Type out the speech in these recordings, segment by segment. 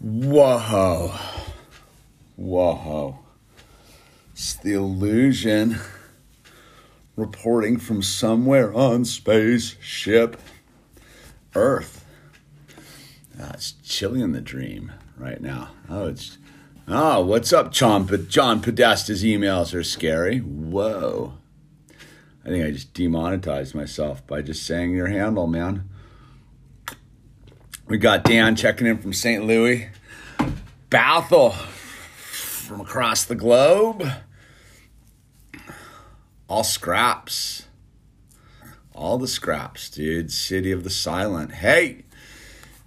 Whoa. Whoa. It's the illusion reporting from somewhere on spaceship Earth. Uh, it's chilly in the dream right now. Oh, it's. Oh, what's up, John? John Podesta's emails are scary. Whoa. I think I just demonetized myself by just saying your handle, man. We got Dan checking in from St. Louis. Bethel from across the globe. All scraps. All the scraps, dude. City of the Silent. Hey,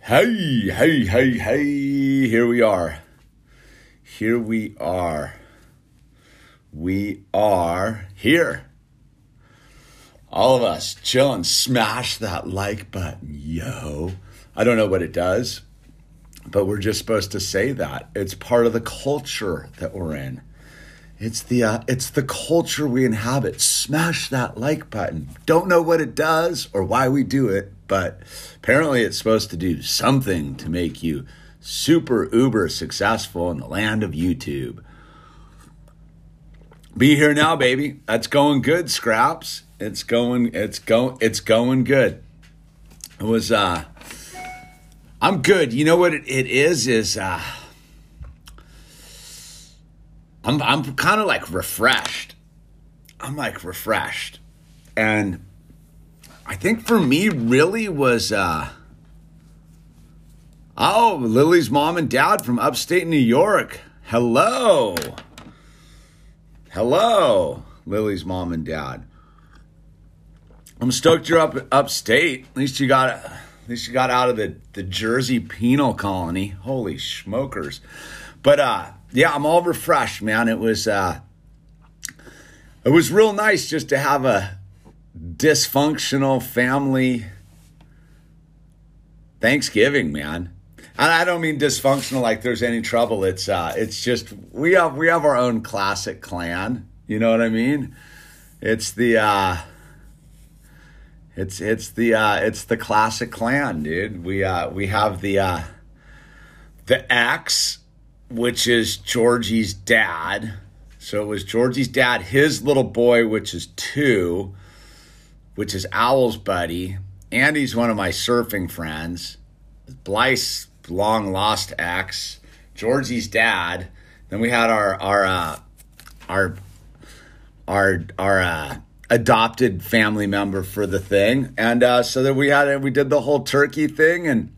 hey, hey, hey, hey. Here we are. Here we are. We are here. All of us chilling. Smash that like button, yo. I don't know what it does, but we're just supposed to say that. It's part of the culture that we're in. It's the uh, it's the culture we inhabit. Smash that like button. Don't know what it does or why we do it, but apparently it's supposed to do something to make you super uber successful in the land of YouTube. Be here now, baby. That's going good, Scraps. It's going it's going it's going good. It was uh I'm good. You know what it, it is? Is uh, I'm I'm kind of like refreshed. I'm like refreshed, and I think for me really was uh, oh Lily's mom and dad from upstate New York. Hello, hello, Lily's mom and dad. I'm stoked you're up upstate. At least you got it at least you got out of the, the Jersey penal colony. Holy smokers. But uh yeah, I'm all refreshed, man. It was uh it was real nice just to have a dysfunctional family Thanksgiving, man. And I don't mean dysfunctional like there's any trouble. It's uh it's just we have we have our own classic clan. You know what I mean? It's the uh it's it's the uh, it's the classic clan, dude. We uh, we have the uh, the X, which is Georgie's dad. So it was Georgie's dad, his little boy, which is two, which is Owl's buddy. Andy's one of my surfing friends. Blyce's long lost ex. Georgie's dad. Then we had our our uh, our our our uh, adopted family member for the thing, and uh, so that we had it. we did the whole turkey thing, and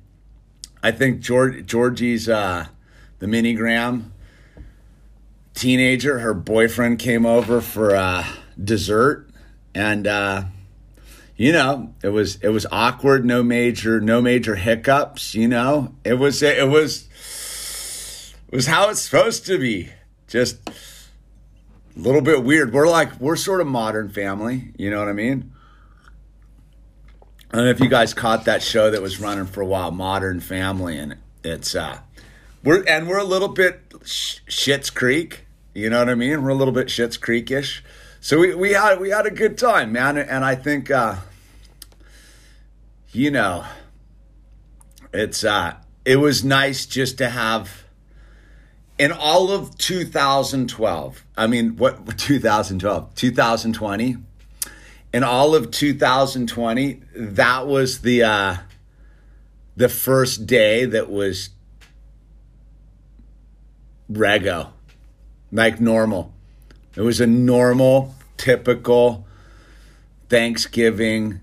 I think George, Georgie's uh, the minigram teenager, her boyfriend came over for uh, dessert, and uh, you know it was it was awkward, no major no major hiccups. You know it was it was it was how it's supposed to be, just a little bit weird. We're like we're sort of modern family, you know what I mean? I don't know if you guys caught that show that was running for a while, Modern Family, and it's uh we're and we're a little bit sh- Schitt's Creek, you know what I mean? We're a little bit Shit's Creekish. So we, we had we had a good time, man, and I think uh you know it's uh it was nice just to have in all of 2012, I mean, what 2012, 2020, in all of 2020, that was the uh, the first day that was rego, like normal. It was a normal, typical Thanksgiving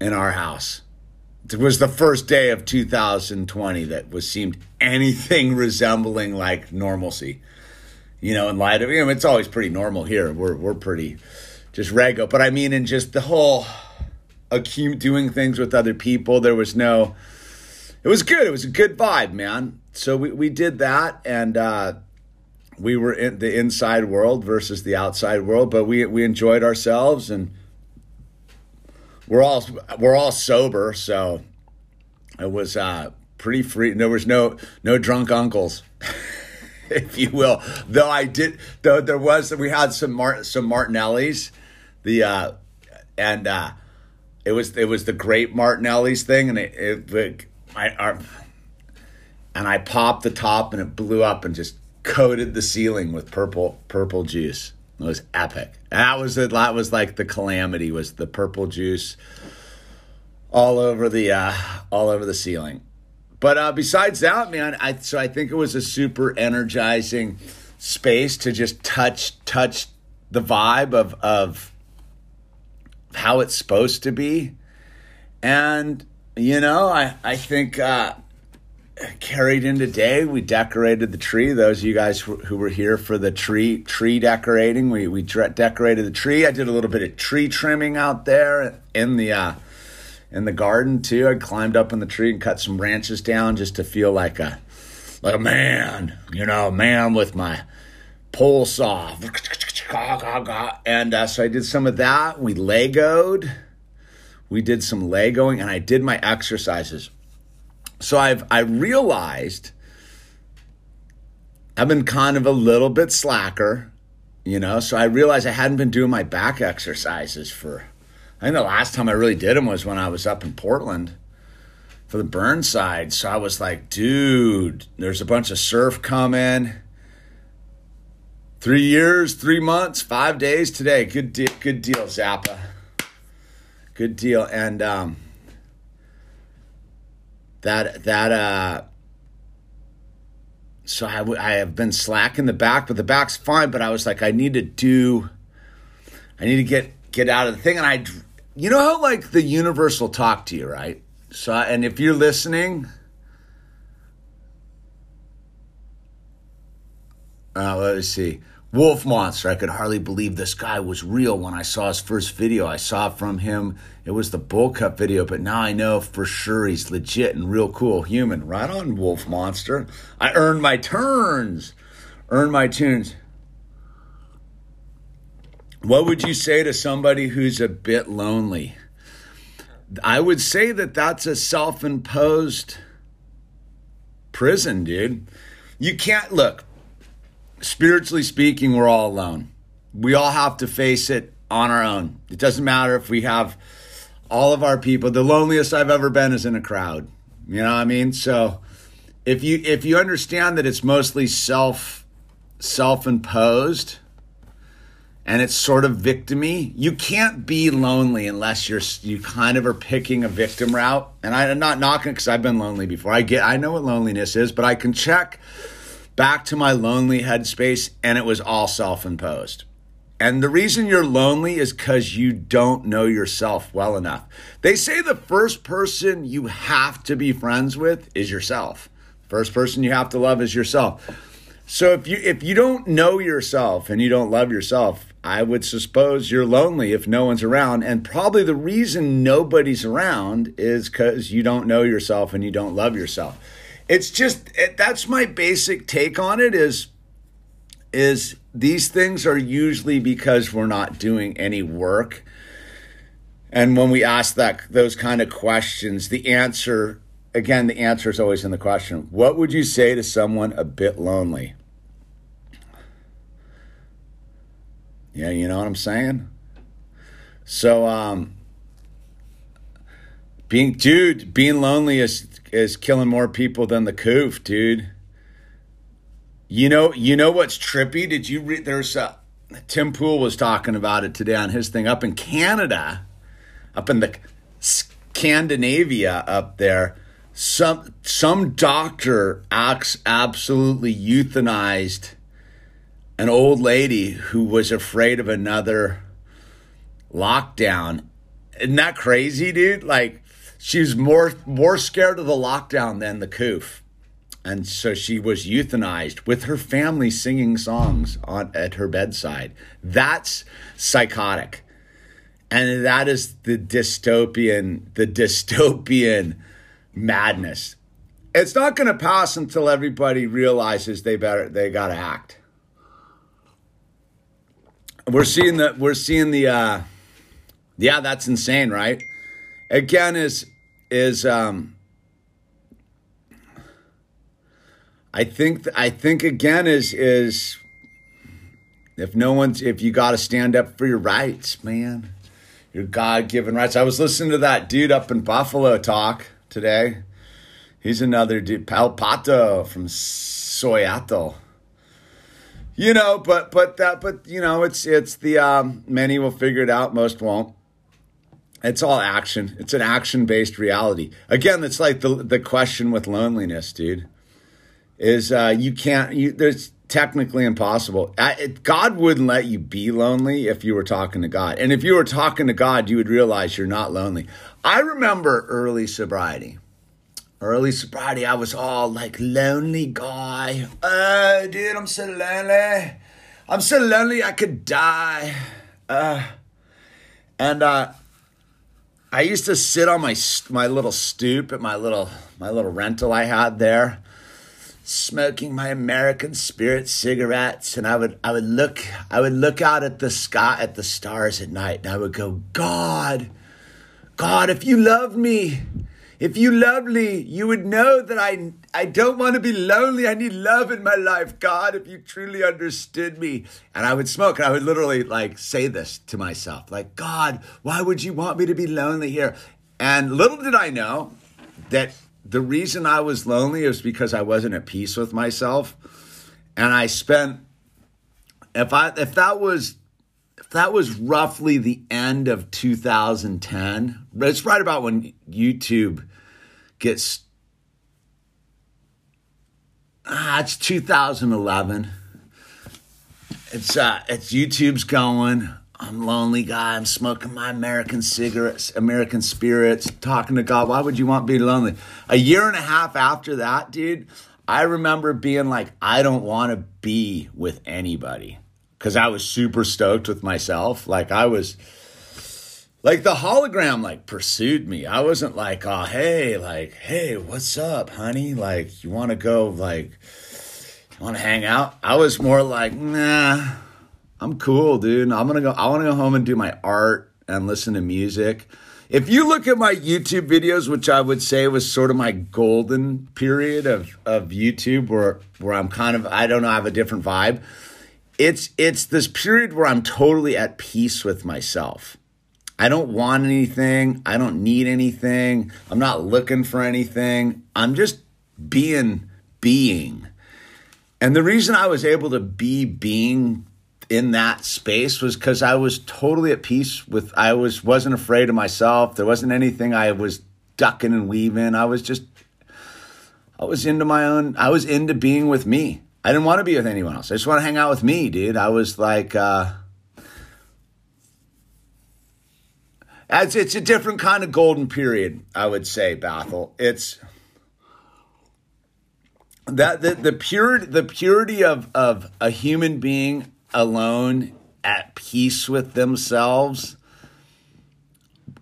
in our house. It was the first day of 2020 that was seemed anything resembling like normalcy. You know, in light of you know, it's always pretty normal here. We're we're pretty just rego, but I mean, in just the whole doing things with other people, there was no. It was good. It was a good vibe, man. So we we did that, and uh, we were in the inside world versus the outside world, but we we enjoyed ourselves and we're all we're all sober, so it was uh, pretty free. There was no no drunk uncles, if you will. Though I did, though there was, we had some some Martinellis, the uh, and uh, it was it was the great Martinelli's thing, and it, it, I, and I popped the top and it blew up and just coated the ceiling with purple purple juice. It was epic. That was it. That was like the calamity. Was the purple juice all over the uh, all over the ceiling. But uh, besides that, man, I so I think it was a super energizing space to just touch touch the vibe of of how it's supposed to be, and you know, I I think uh, carried in today. We decorated the tree. Those of you guys who were here for the tree tree decorating, we we decorated the tree. I did a little bit of tree trimming out there in the uh, in the garden too. I climbed up in the tree and cut some branches down just to feel like a like a man, you know, man with my pole saw. And uh, so I did some of that. We Legoed. We did some Legoing, and I did my exercises so I've I realized I've been kind of a little bit slacker, you know. So I realized I hadn't been doing my back exercises for. I think the last time I really did them was when I was up in Portland for the Burnside. So I was like, dude, there's a bunch of surf coming. Three years, three months, five days today. Good deal, good deal, Zappa. Good deal. And um, that that uh so I, w- I have been slack in the back but the back's fine but i was like i need to do i need to get get out of the thing and i you know how like the universe will talk to you right? So and if you're listening uh, let's see Wolf Monster. I could hardly believe this guy was real when I saw his first video. I saw from him, it was the Bull Cup video, but now I know for sure he's legit and real cool human. Right on, Wolf Monster. I earned my turns, earned my tunes. What would you say to somebody who's a bit lonely? I would say that that's a self imposed prison, dude. You can't look spiritually speaking, we're all alone. We all have to face it on our own. It doesn't matter if we have all of our people. The loneliest I've ever been is in a crowd. You know what I mean? So if you if you understand that it's mostly self self imposed and it's sort of victimy, you can't be lonely unless you're you kind of are picking a victim route. And I'm not knocking because I've been lonely before. I get I know what loneliness is, but I can check back to my lonely headspace, and it was all self imposed. And the reason you're lonely is because you don't know yourself well enough. They say the first person you have to be friends with is yourself. First person you have to love is yourself. So if you if you don't know yourself and you don't love yourself, I would suppose you're lonely if no one's around. And probably the reason nobody's around is because you don't know yourself and you don't love yourself it's just it, that's my basic take on it is is these things are usually because we're not doing any work. And when we ask that those kind of questions the answer again the answer is always in the question what would you say to someone a bit lonely? Yeah you know what i'm saying? So um being dude being lonely is is killing more people than the coof, dude. You know, you know what's trippy? Did you read? There's a Tim Pool was talking about it today on his thing up in Canada, up in the Scandinavia up there. Some some doctor acts absolutely euthanized an old lady who was afraid of another lockdown. Isn't that crazy, dude? Like she was more more scared of the lockdown than the coof. And so she was euthanized with her family singing songs on at her bedside. That's psychotic. And that is the dystopian, the dystopian madness. It's not going to pass until everybody realizes they better they got to act. We're seeing the we're seeing the uh yeah, that's insane, right? Again is is um, I think I think again is is if no one's if you got to stand up for your rights, man, your God given rights. I was listening to that dude up in Buffalo talk today. He's another dude. Palpato from Soyato. You know, but but that but you know, it's it's the um, many will figure it out, most won't. It's all action. It's an action based reality. Again, it's like the the question with loneliness, dude. Is uh, you can't you there's technically impossible. it, God wouldn't let you be lonely if you were talking to God. And if you were talking to God, you would realize you're not lonely. I remember early sobriety. Early sobriety, I was all like lonely guy. Oh, dude, I'm so lonely. I'm so lonely I could die. Uh, and uh, I used to sit on my my little stoop at my little my little rental I had there smoking my American Spirit cigarettes, and I would I would look I would look out at the sky at the stars at night, and I would go, God, God, if you love me, if you love me, you would know that I I don't want to be lonely. I need love in my life, God. If you truly understood me, and I would smoke, and I would literally like say this to myself, like, God, why would you want me to be lonely here? And little did I know that the reason I was lonely is because I wasn't at peace with myself. And I spent if I if that was if that was roughly the end of 2010, it's right about when YouTube gets ah, it's 2011. It's uh it's YouTube's going. I'm lonely guy. I'm smoking my American cigarettes, American spirits, talking to God. Why would you want to be lonely? A year and a half after that, dude, I remember being like, I don't want to be with anybody because I was super stoked with myself. Like I was, like the hologram like pursued me. I wasn't like, oh hey, like hey, what's up, honey? Like you want to go like, you want to hang out? I was more like, nah I'm cool, dude. I'm gonna go. I want to go home and do my art and listen to music. If you look at my YouTube videos, which I would say was sort of my golden period of of YouTube, where where I'm kind of I don't know, I have a different vibe. It's it's this period where I'm totally at peace with myself. I don't want anything. I don't need anything. I'm not looking for anything. I'm just being being. And the reason I was able to be being in that space was because I was totally at peace with I was wasn't afraid of myself. There wasn't anything I was ducking and weaving. I was just I was into my own I was into being with me. I didn't want to be with anyone else. I just want to hang out with me, dude. I was like uh it's, it's a different kind of golden period, I would say, Bathel. It's that the, the purity the purity of of a human being alone at peace with themselves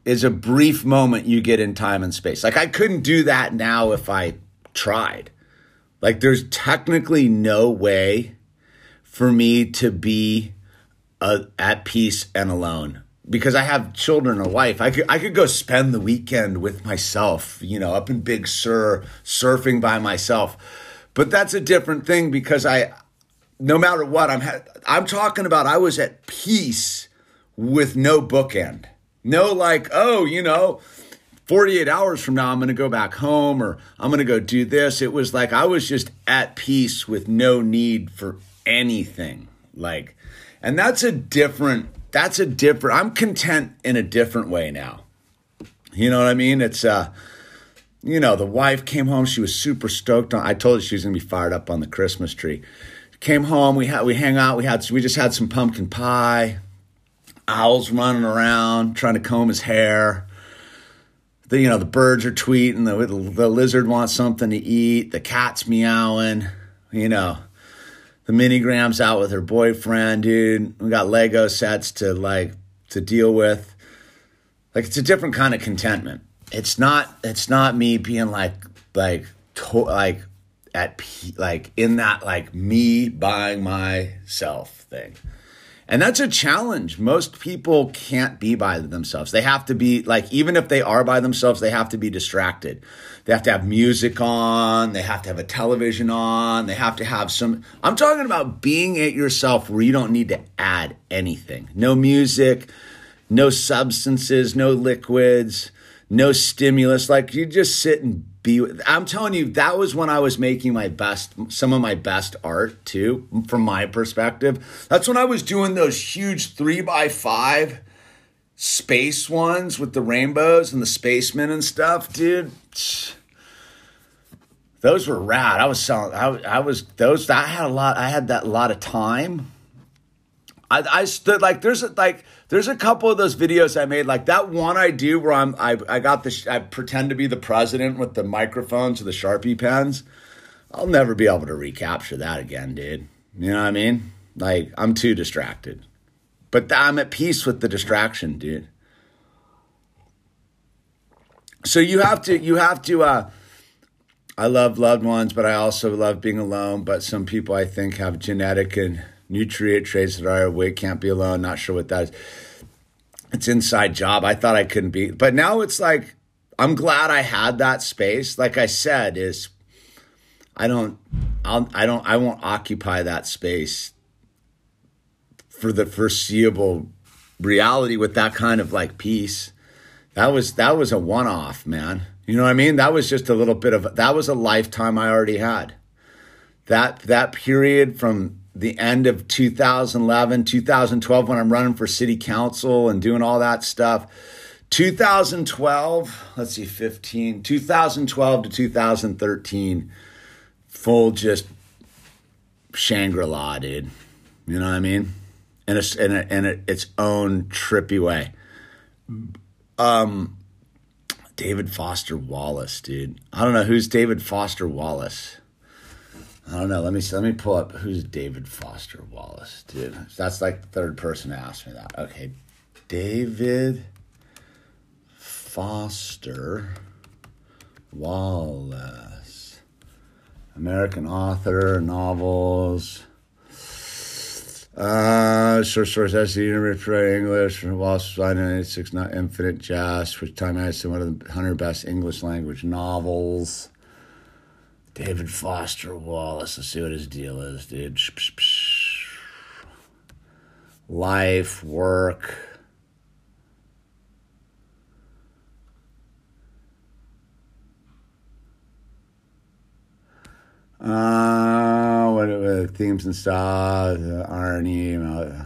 is a brief moment you get in time and space. Like I couldn't do that now if I tried. Like there's technically no way for me to be uh, at peace and alone because I have children and a wife. I could I could go spend the weekend with myself, you know, up in Big Sur, surfing by myself. But that's a different thing because I no matter what, I'm ha- I'm talking about I was at peace with no bookend. No like, oh, you know, 48 hours from now I'm going to go back home or I'm going to go do this. It was like I was just at peace with no need for anything. Like and that's a different that's a different I'm content in a different way now. You know what I mean? It's uh you know, the wife came home, she was super stoked on I told her she was to be fired up on the Christmas tree Came home, we had we hang out, we had we just had some pumpkin pie. Owls running around trying to comb his hair. The you know the birds are tweeting. The the lizard wants something to eat. The cat's meowing. You know, the minigram's out with her boyfriend, dude. We got Lego sets to like to deal with. Like it's a different kind of contentment. It's not. It's not me being like like to, like at like in that like me buying myself thing. And that's a challenge. Most people can't be by themselves. They have to be like even if they are by themselves, they have to be distracted. They have to have music on, they have to have a television on, they have to have some I'm talking about being it yourself where you don't need to add anything. No music, no substances, no liquids, no stimulus. Like you just sit and be I'm telling you that was when I was making my best some of my best art too from my perspective. That's when I was doing those huge 3 by 5 space ones with the rainbows and the spacemen and stuff, dude. Those were rad. I was selling I, I was those I had a lot I had that lot of time. I I stood like there's a, like there's a couple of those videos I made, like that one I do where I'm I I got the I pretend to be the president with the microphones or the sharpie pens. I'll never be able to recapture that again, dude. You know what I mean? Like I'm too distracted, but I'm at peace with the distraction, dude. So you have to you have to. uh I love loved ones, but I also love being alone. But some people I think have genetic and nutrient that are we can't be alone. Not sure what that is. It's inside job. I thought I couldn't be, but now it's like I'm glad I had that space. Like I said, is I don't, I'll, I don't, I won't occupy that space for the foreseeable reality with that kind of like peace. That was that was a one off, man. You know what I mean? That was just a little bit of that was a lifetime I already had. That that period from the end of 2011, 2012, when I'm running for city council and doing all that stuff. 2012, let's see, 15, 2012 to 2013, full just Shangri La, dude. You know what I mean? In a, in, a, in a, its own trippy way. Um, David Foster Wallace, dude. I don't know who's David Foster Wallace. I don't know. Let me let me pull up who's David Foster Wallace, dude. That's like the third person to ask me that. Okay, David Foster Wallace, American author, novels. Uh, short stories, essay, University of English, Wallace, 1986, not Infinite Jest, which time I some one of the 100 best English language novels. David Foster Wallace. Let's see what his deal is, dude. Life, work. Uh, what are the themes and stuff? The irony. Uh,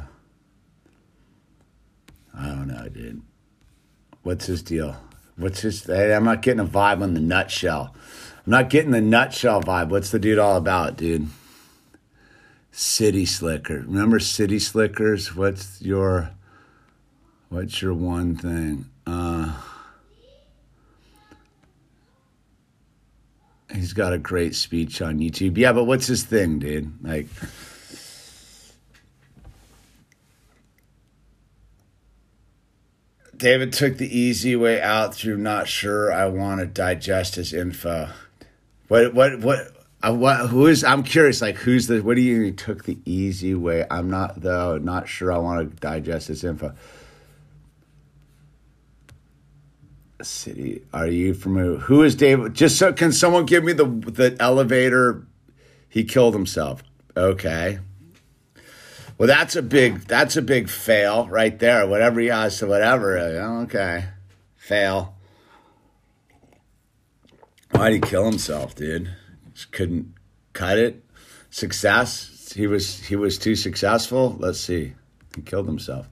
I don't know, dude. What's his deal? What's his? I'm not getting a vibe on the nutshell. I'm not getting the nutshell vibe. What's the dude all about, dude? City Slicker. Remember City Slickers? What's your what's your one thing? Uh He's got a great speech on YouTube. Yeah, but what's his thing, dude? Like David took the easy way out through not sure I want to digest his info. What what what uh, what who is I'm curious like who's the what do you took the easy way? I'm not though not sure I want to digest his info. City, are you familiar? Who is David? Just so can someone give me the the elevator? He killed himself. Okay. Well, that's a big that's a big fail right there. Whatever he has to whatever. Okay, fail. Why'd he kill himself, dude? Just couldn't cut it. Success. He was he was too successful. Let's see. He killed himself.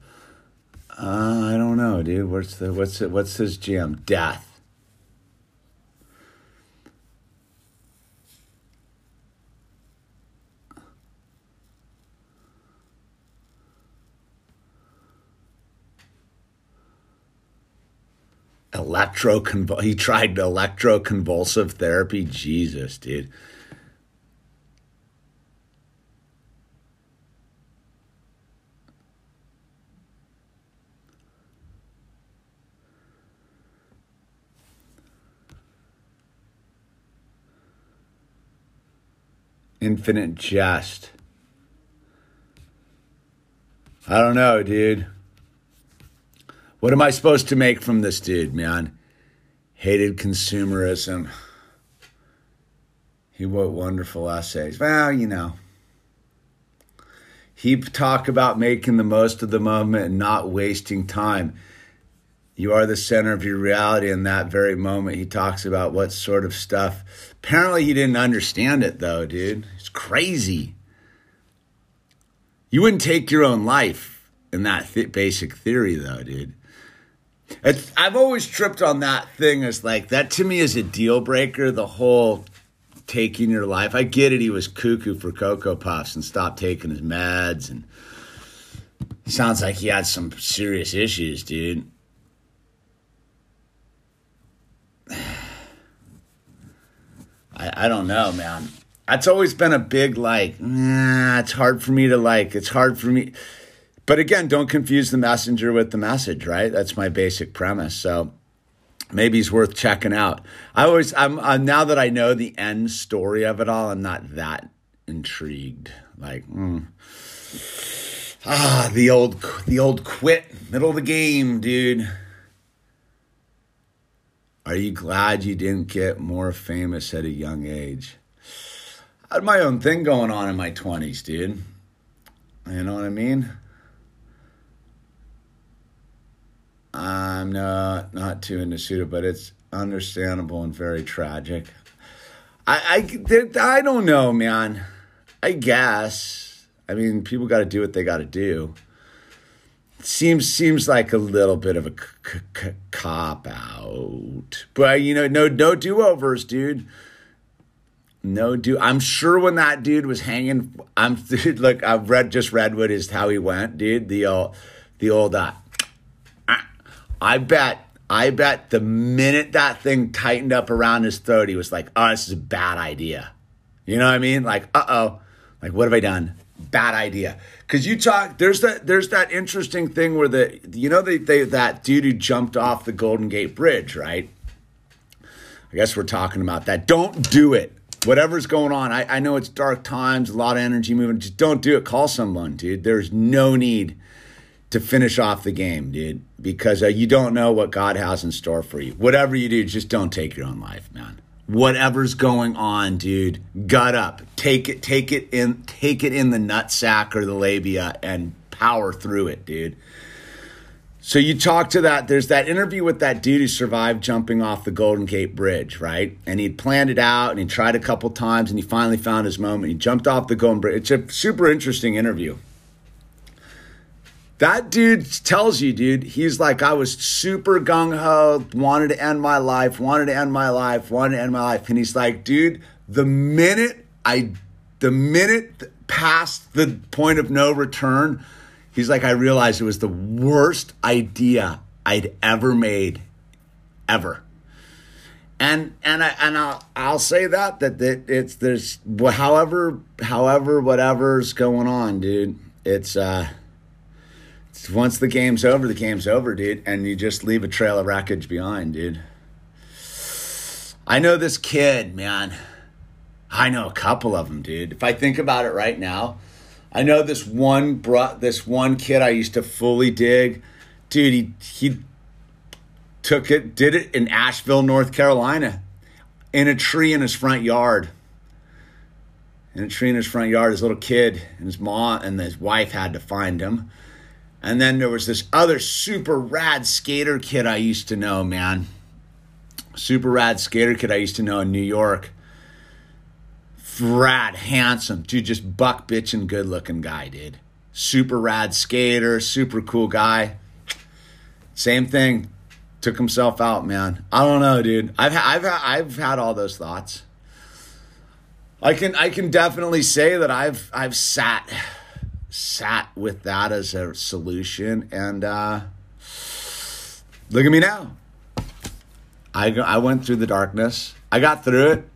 Uh, I don't know, dude. What's the what's it? What's his jam? Death. Electro he tried electroconvulsive therapy. Jesus, dude. Infinite Jest. I don't know, dude. What am I supposed to make from this dude, man? Hated consumerism. He wrote wonderful essays. Well, you know. He talked about making the most of the moment and not wasting time. You are the center of your reality. In that very moment, he talks about what sort of stuff. Apparently, he didn't understand it, though, dude. It's crazy. You wouldn't take your own life in that th- basic theory, though, dude. It's, I've always tripped on that thing as like, that to me is a deal breaker. The whole taking your life. I get it. He was cuckoo for Cocoa Puffs and stopped taking his meds. And sounds like he had some serious issues, dude. I, I don't know, man. That's always been a big like, nah, it's hard for me to like, it's hard for me. But again, don't confuse the messenger with the message, right? That's my basic premise. So maybe it's worth checking out. I always, I'm, I'm now that I know the end story of it all, I'm not that intrigued. Like, mm. ah, the old, the old quit, middle of the game, dude. Are you glad you didn't get more famous at a young age? I had my own thing going on in my 20s, dude. You know what I mean? I'm not not too into Suda, but it's understandable and very tragic. I I I don't know, man. I guess. I mean, people got to do what they got to do. seems seems like a little bit of a c- c- cop out, but you know, no no do overs, dude. No do. I'm sure when that dude was hanging, I'm dude. Look, I've read just read what is how he went, dude. The old the old uh, I bet, I bet the minute that thing tightened up around his throat, he was like, oh, this is a bad idea. You know what I mean? Like, uh oh, like what have I done? Bad idea. Cause you talk, there's that, there's that interesting thing where the, you know, they, they that dude who jumped off the Golden Gate Bridge, right? I guess we're talking about that. Don't do it. Whatever's going on, I, I know it's dark times, a lot of energy moving. Just don't do it. Call someone, dude. There's no need to finish off the game, dude, because uh, you don't know what God has in store for you. Whatever you do, just don't take your own life, man. Whatever's going on, dude, gut up. Take it, take it in, take it in the nutsack or the labia and power through it, dude. So you talk to that. There's that interview with that dude who survived jumping off the Golden Gate Bridge, right? And he'd planned it out and he tried a couple times and he finally found his moment. He jumped off the Golden Bridge. It's a super interesting interview. That dude tells you, dude, he's like, I was super gung ho, wanted to end my life, wanted to end my life, wanted to end my life. And he's like, dude, the minute I, the minute past the point of no return, he's like, I realized it was the worst idea I'd ever made, ever. And and I and I'll I'll say that that, that it's there's however however whatever's going on, dude. It's uh once the game's over, the game's over, dude, and you just leave a trail of wreckage behind, dude. I know this kid, man. I know a couple of them, dude. If I think about it right now, I know this one brought this one kid I used to fully dig. Dude, he he took it, did it in Asheville, North Carolina, in a tree in his front yard. In a tree in his front yard, his little kid and his mom and his wife had to find him and then there was this other super rad skater kid I used to know, man. Super rad skater kid I used to know in New York. Rad, handsome, dude, just buck bitching, good looking guy, dude. Super rad skater, super cool guy. Same thing, took himself out, man. I don't know, dude. I've I've I've had all those thoughts. I can I can definitely say that I've I've sat sat with that as a solution. And uh, look at me now. I, I went through the darkness. I got through it.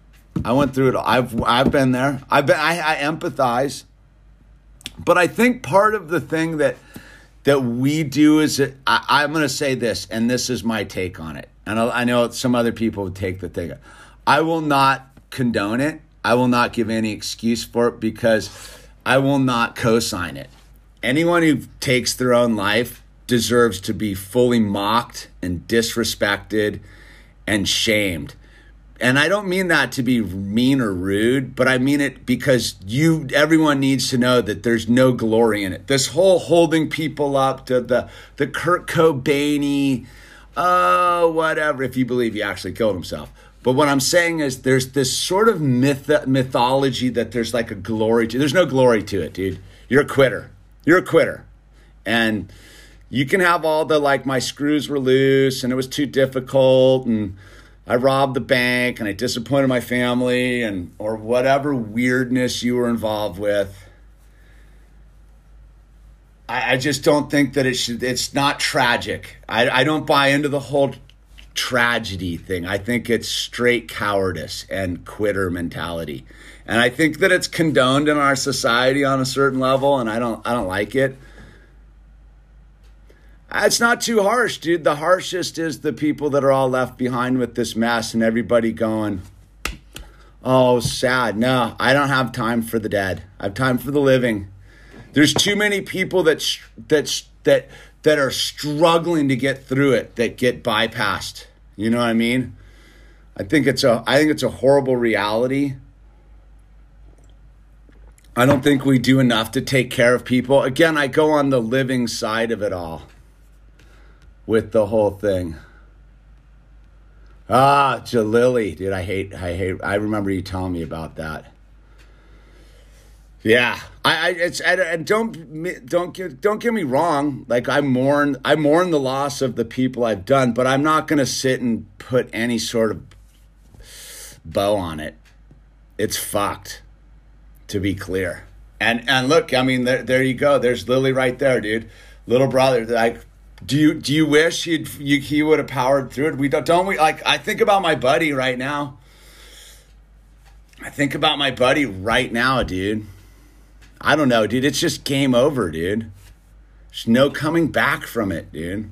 I went through it. I've I've been there. I've been. I, I empathize. But I think part of the thing that that we do is that I, am going to say this, and this is my take on it. And I, I know some other people would take the thing. I will not condone it. I will not give any excuse for it because I will not co sign it. Anyone who takes their own life deserves to be fully mocked and disrespected and shamed. And I don't mean that to be mean or rude, but I mean it because you everyone needs to know that there's no glory in it. This whole holding people up to the the Kurt Cobainy oh, whatever, if you believe he actually killed himself. But what I'm saying is there's this sort of myth mythology that there's like a glory to. There's no glory to it, dude. You're a quitter. You're a quitter. And you can have all the like my screws were loose and it was too difficult and I robbed the bank and I disappointed my family and or whatever weirdness you were involved with. I, I just don't think that it should it's not tragic. I, I don't buy into the whole tragedy thing. I think it's straight cowardice and quitter mentality. And I think that it's condoned in our society on a certain level and I don't I don't like it. Uh, it's not too harsh, dude. The harshest is the people that are all left behind with this mess and everybody going, oh, sad. No, I don't have time for the dead. I have time for the living. There's too many people that that that that are struggling to get through it that get bypassed. You know what I mean? I think it's a I think it's a horrible reality. I don't think we do enough to take care of people. Again, I go on the living side of it all with the whole thing. Ah, Jalili, dude, I hate, I hate. I remember you telling me about that. Yeah, I, I it's, don't, don't get, don't get me wrong. Like I mourn, I mourn the loss of the people I've done, but I'm not going to sit and put any sort of bow on it. It's fucked, to be clear. And and look, I mean, there, there you go. There's Lily right there, dude. Little brother, like do you do you wish he'd you, he would have powered through it? We don't don't we like I think about my buddy right now. I think about my buddy right now, dude. I don't know, dude. It's just game over, dude. There's no coming back from it, dude.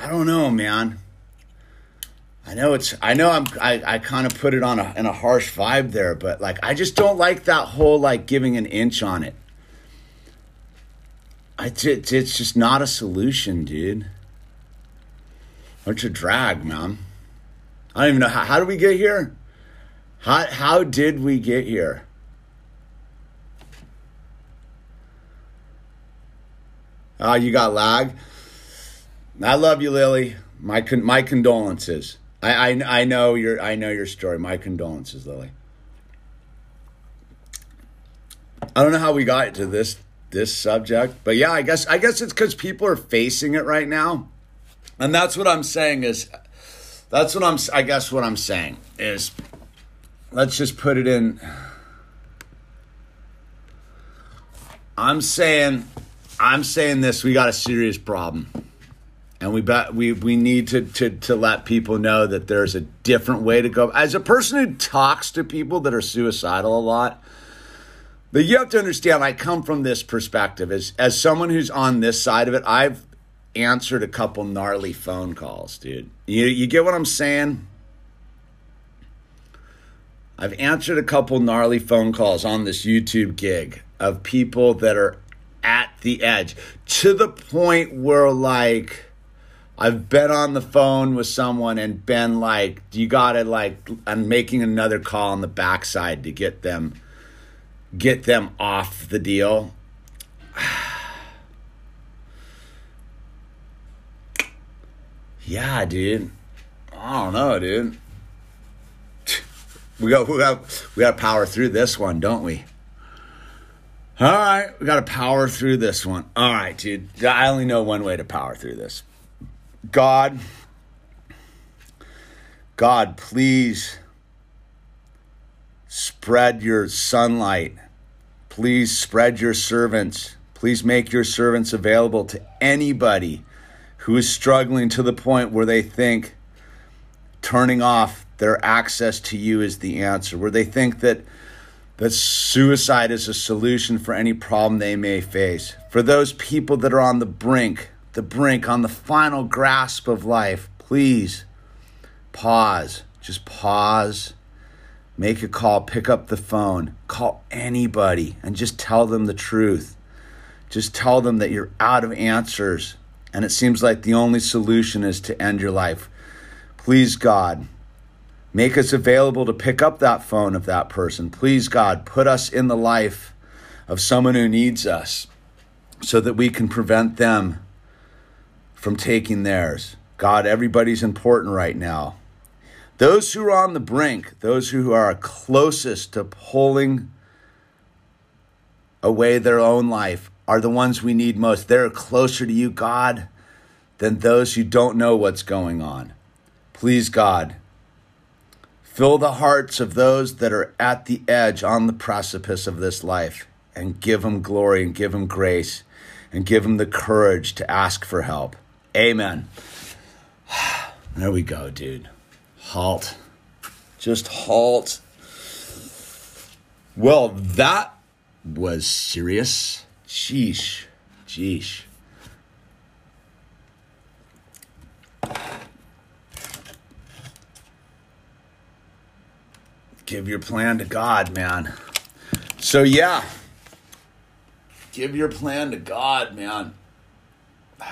I don't know, man. I know it's. I know I'm. I, I kind of put it on a in a harsh vibe there, but like I just don't like that whole like giving an inch on it. I, it's, it's just not a solution, dude. Bunch of drag, man. I don't even know how. How did we get here? How how did we get here? Oh, you got lag. I love you, Lily. My con- my condolences. I, I, I know your I know your story. My condolences, Lily. I don't know how we got to this this subject, but yeah, I guess I guess it's because people are facing it right now, and that's what I'm saying is that's what I'm I guess what I'm saying is let's just put it in. I'm saying I'm saying this. We got a serious problem and we bet we we need to, to to let people know that there's a different way to go. As a person who talks to people that are suicidal a lot, but you have to understand. I come from this perspective as as someone who's on this side of it. I've answered a couple gnarly phone calls, dude. You you get what I'm saying? I've answered a couple gnarly phone calls on this YouTube gig of people that are at the edge to the point where like I've been on the phone with someone and been like, you gotta like, I'm making another call on the backside to get them, get them off the deal. yeah, dude. I don't know, dude. We got, we got, we got to power through this one, don't we? All right, we got to power through this one. All right, dude. I only know one way to power through this. God, God, please spread your sunlight. Please spread your servants. Please make your servants available to anybody who is struggling to the point where they think turning off their access to you is the answer, where they think that that suicide is a solution for any problem they may face. For those people that are on the brink the brink, on the final grasp of life, please pause. Just pause. Make a call, pick up the phone, call anybody, and just tell them the truth. Just tell them that you're out of answers and it seems like the only solution is to end your life. Please, God, make us available to pick up that phone of that person. Please, God, put us in the life of someone who needs us so that we can prevent them from taking theirs. God, everybody's important right now. Those who are on the brink, those who are closest to pulling away their own life, are the ones we need most. They're closer to you, God, than those who don't know what's going on. Please, God, fill the hearts of those that are at the edge, on the precipice of this life, and give them glory and give them grace and give them the courage to ask for help. Amen. There we go, dude. Halt. Just halt. Well, that was serious. Sheesh. Jeesh. Give your plan to God, man. So, yeah. Give your plan to God, man.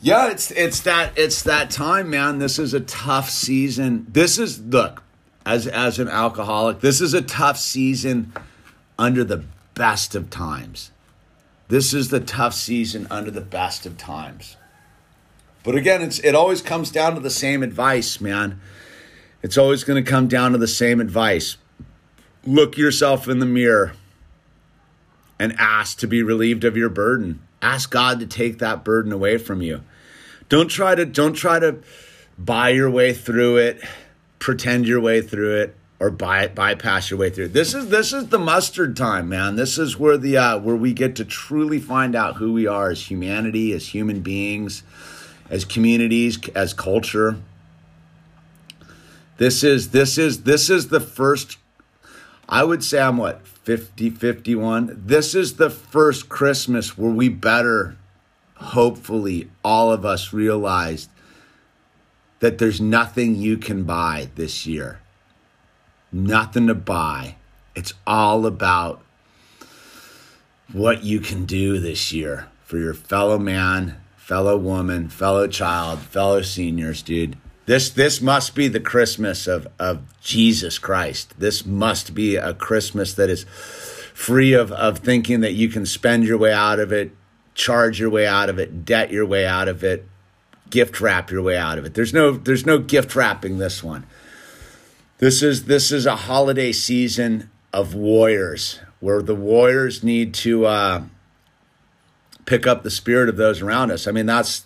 Yeah, it's it's that it's that time, man. This is a tough season. This is look, as as an alcoholic, this is a tough season under the best of times. This is the tough season under the best of times. But again, it's it always comes down to the same advice, man. It's always going to come down to the same advice. Look yourself in the mirror and ask to be relieved of your burden. Ask God to take that burden away from you. Don't try to don't try to buy your way through it, pretend your way through it, or buy, bypass your way through. This is this is the mustard time, man. This is where the uh, where we get to truly find out who we are as humanity, as human beings, as communities, as culture. This is this is this is the first I would say I'm what 50 51. This is the first Christmas where we better hopefully all of us realized that there's nothing you can buy this year. Nothing to buy. It's all about what you can do this year for your fellow man, fellow woman, fellow child, fellow seniors, dude. This this must be the Christmas of of Jesus Christ. This must be a Christmas that is free of of thinking that you can spend your way out of it, charge your way out of it, debt your way out of it, gift wrap your way out of it. There's no there's no gift wrapping this one. This is this is a holiday season of warriors where the warriors need to uh, pick up the spirit of those around us. I mean that's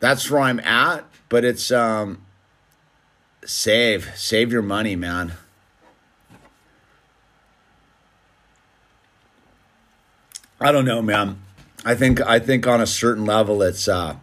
that's where I'm at, but it's um save save your money, man. I don't know, man. I think I think on a certain level, it's uh,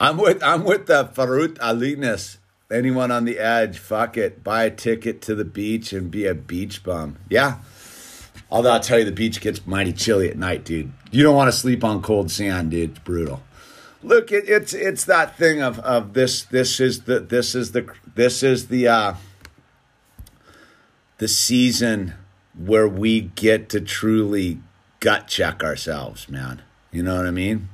I'm with I'm with the Farut Alinas. Anyone on the edge, fuck it. Buy a ticket to the beach and be a beach bum. Yeah. Although I'll tell you, the beach gets mighty chilly at night, dude. You don't want to sleep on cold sand, dude. It's brutal. Look, it, it's it's that thing of of this this is the this is the this is the uh the season where we get to truly gut check ourselves, man. You know what I mean?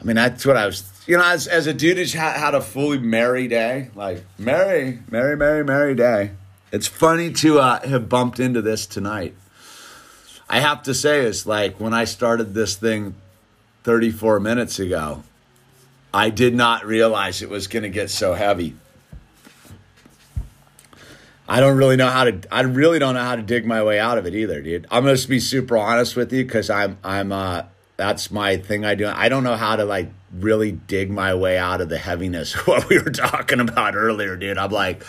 I mean, that's what I was, you know, as, as a dude who's had, a fully merry day, like, merry, merry, merry, merry day. It's funny to uh, have bumped into this tonight. I have to say, it's like when I started this thing 34 minutes ago, I did not realize it was going to get so heavy. I don't really know how to. I really don't know how to dig my way out of it either, dude. I'm gonna be super honest with you because I'm I'm uh that's my thing I do. I don't know how to like really dig my way out of the heaviness of what we were talking about earlier, dude. I'm like,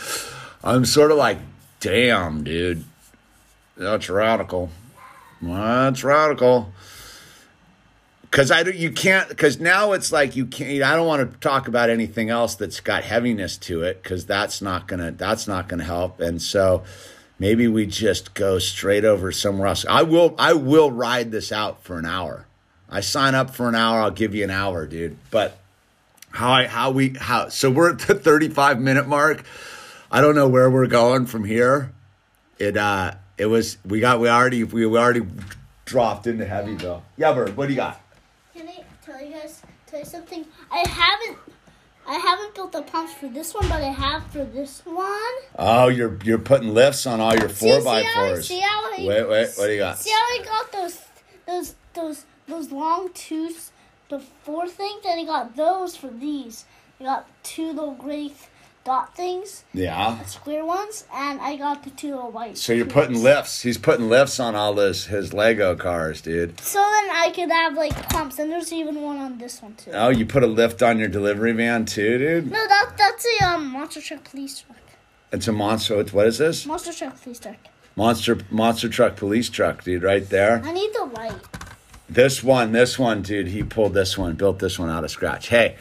I'm sort of like, damn, dude, that's radical. That's radical. Cause I you can't because now it's like you can't. I don't want to talk about anything else that's got heaviness to it because that's not gonna that's not gonna help. And so maybe we just go straight over somewhere else. I will I will ride this out for an hour. I sign up for an hour, I'll give you an hour, dude. But how I how we how so we're at the 35 minute mark. I don't know where we're going from here. It uh it was we got we already we we already dropped into heavy though. Yeah, bird, what do you got? Can I tell you guys tell you something? I haven't. I haven't built the pumps for this one, but I have for this one. Oh, you're you're putting lifts on all your four see, by see how, fours. see how I, Wait, wait, what do you got? See how I got those those those those long twos, the four things, and I got those for these. I got two little gray dot things, Yeah. square ones, and I got the two little white. So you're putting lifts. He's putting lifts on all this his Lego cars, dude. So then I could have like pumps, and there's even one on this one too. Oh, you put a lift on your delivery van too, dude. No, that that's a um monster truck police truck. It's a monster. It's, what is this? Monster truck police truck. Monster monster truck police truck, dude. Right there. I need the light. This one, this one, dude. He pulled this one, built this one out of scratch. Hey.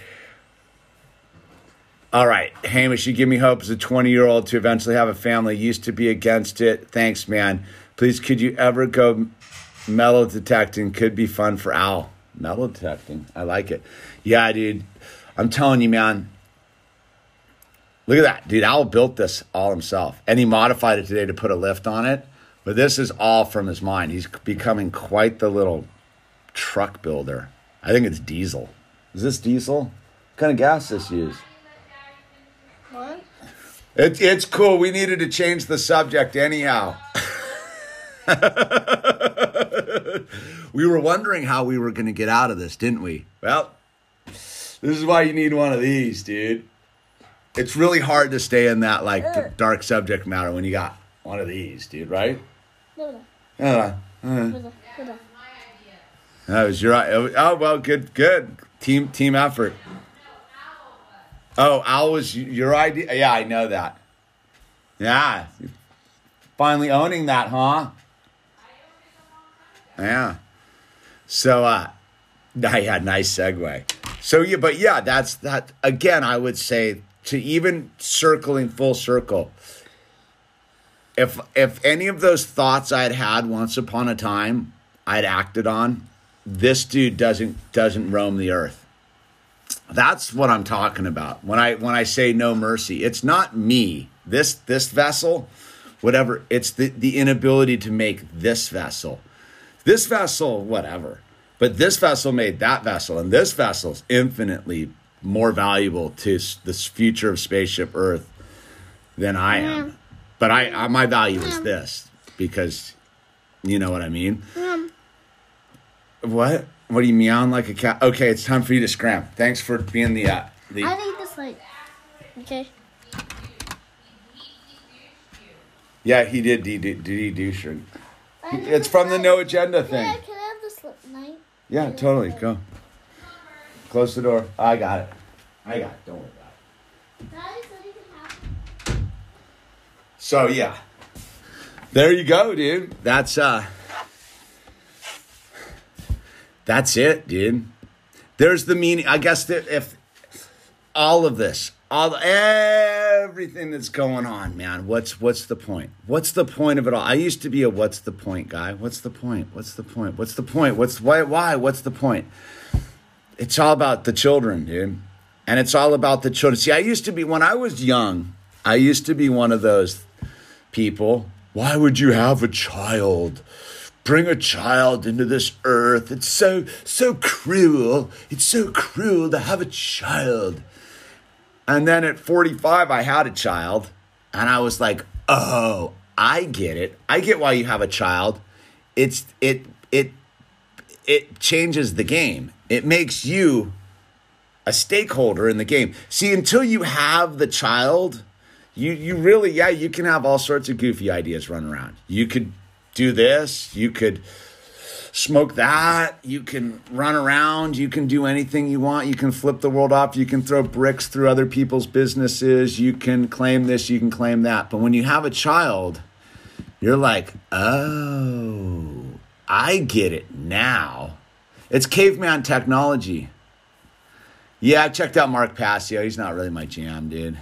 All right, Hamish, you give me hope as a 20 year old to eventually have a family. Used to be against it. Thanks, man. Please, could you ever go metal detecting? Could be fun for Al. Metal detecting. I like it. Yeah, dude. I'm telling you, man. Look at that, dude. Al built this all himself, and he modified it today to put a lift on it. But this is all from his mind. He's becoming quite the little truck builder. I think it's diesel. Is this diesel? What kind of gas this use? What? It, it's cool. We needed to change the subject anyhow. we were wondering how we were going to get out of this, didn't we? Well, this is why you need one of these, dude. It's really hard to stay in that like dark subject matter when you got one of these, dude. Right? No, Uh, no, uh, no. That was your. Oh well, good, good team team effort. Oh, Al was your idea. Yeah, I know that. Yeah, finally owning that, huh? Yeah. So, uh, yeah, nice segue. So yeah, but yeah, that's that. Again, I would say to even circling full circle. If if any of those thoughts I'd had once upon a time, I'd acted on, this dude doesn't doesn't roam the earth. That's what I'm talking about. When I when I say no mercy, it's not me. This this vessel, whatever, it's the, the inability to make this vessel. This vessel, whatever. But this vessel made that vessel, and this vessel's infinitely more valuable to this future of spaceship Earth than I am. But I, I my value is this because you know what I mean. What? What do you meow like a cat? Okay, it's time for you to scram. Thanks for being the uh, the. I need this light. Okay. Yeah, he did. Did, did, he do sure? It's from the no agenda thing. Yeah, can I have this light? Yeah, totally. Go. Close the door. I got it. I got it. Don't worry about it. Daddy said you can have it. So yeah. There you go, dude. That's uh That's it, dude. There's the meaning. I guess that if all of this, all everything that's going on, man, what's what's the point? What's the point of it all? I used to be a what's the point guy. What's the point? What's the point? What's the point? What's why why? What's the point? It's all about the children, dude. And it's all about the children. See, I used to be when I was young, I used to be one of those people. Why would you have a child? Bring a child into this earth. It's so, so cruel. It's so cruel to have a child. And then at 45, I had a child, and I was like, oh, I get it. I get why you have a child. It's, it, it, it changes the game. It makes you a stakeholder in the game. See, until you have the child, you you really yeah, you can have all sorts of goofy ideas run around. You could do this, you could smoke that, you can run around, you can do anything you want, you can flip the world off, you can throw bricks through other people's businesses, you can claim this, you can claim that. But when you have a child, you're like, "Oh, I get it now." It's caveman technology. Yeah, I checked out Mark Passio. He's not really my jam, dude.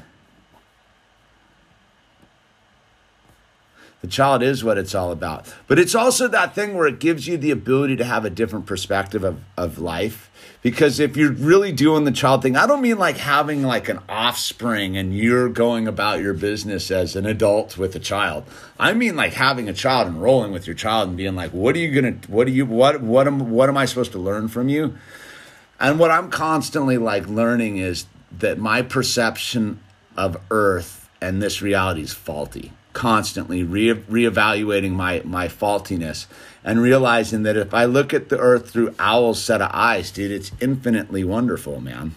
The child is what it's all about. But it's also that thing where it gives you the ability to have a different perspective of, of life. Because if you're really doing the child thing, I don't mean like having like an offspring and you're going about your business as an adult with a child. I mean like having a child and rolling with your child and being like, what are you gonna what are you what what am what am I supposed to learn from you? and what I'm constantly like learning is that my perception of Earth and this reality is faulty. Constantly re- reevaluating my my faultiness and realizing that if I look at the Earth through Owl's set of eyes, dude, it's infinitely wonderful, man.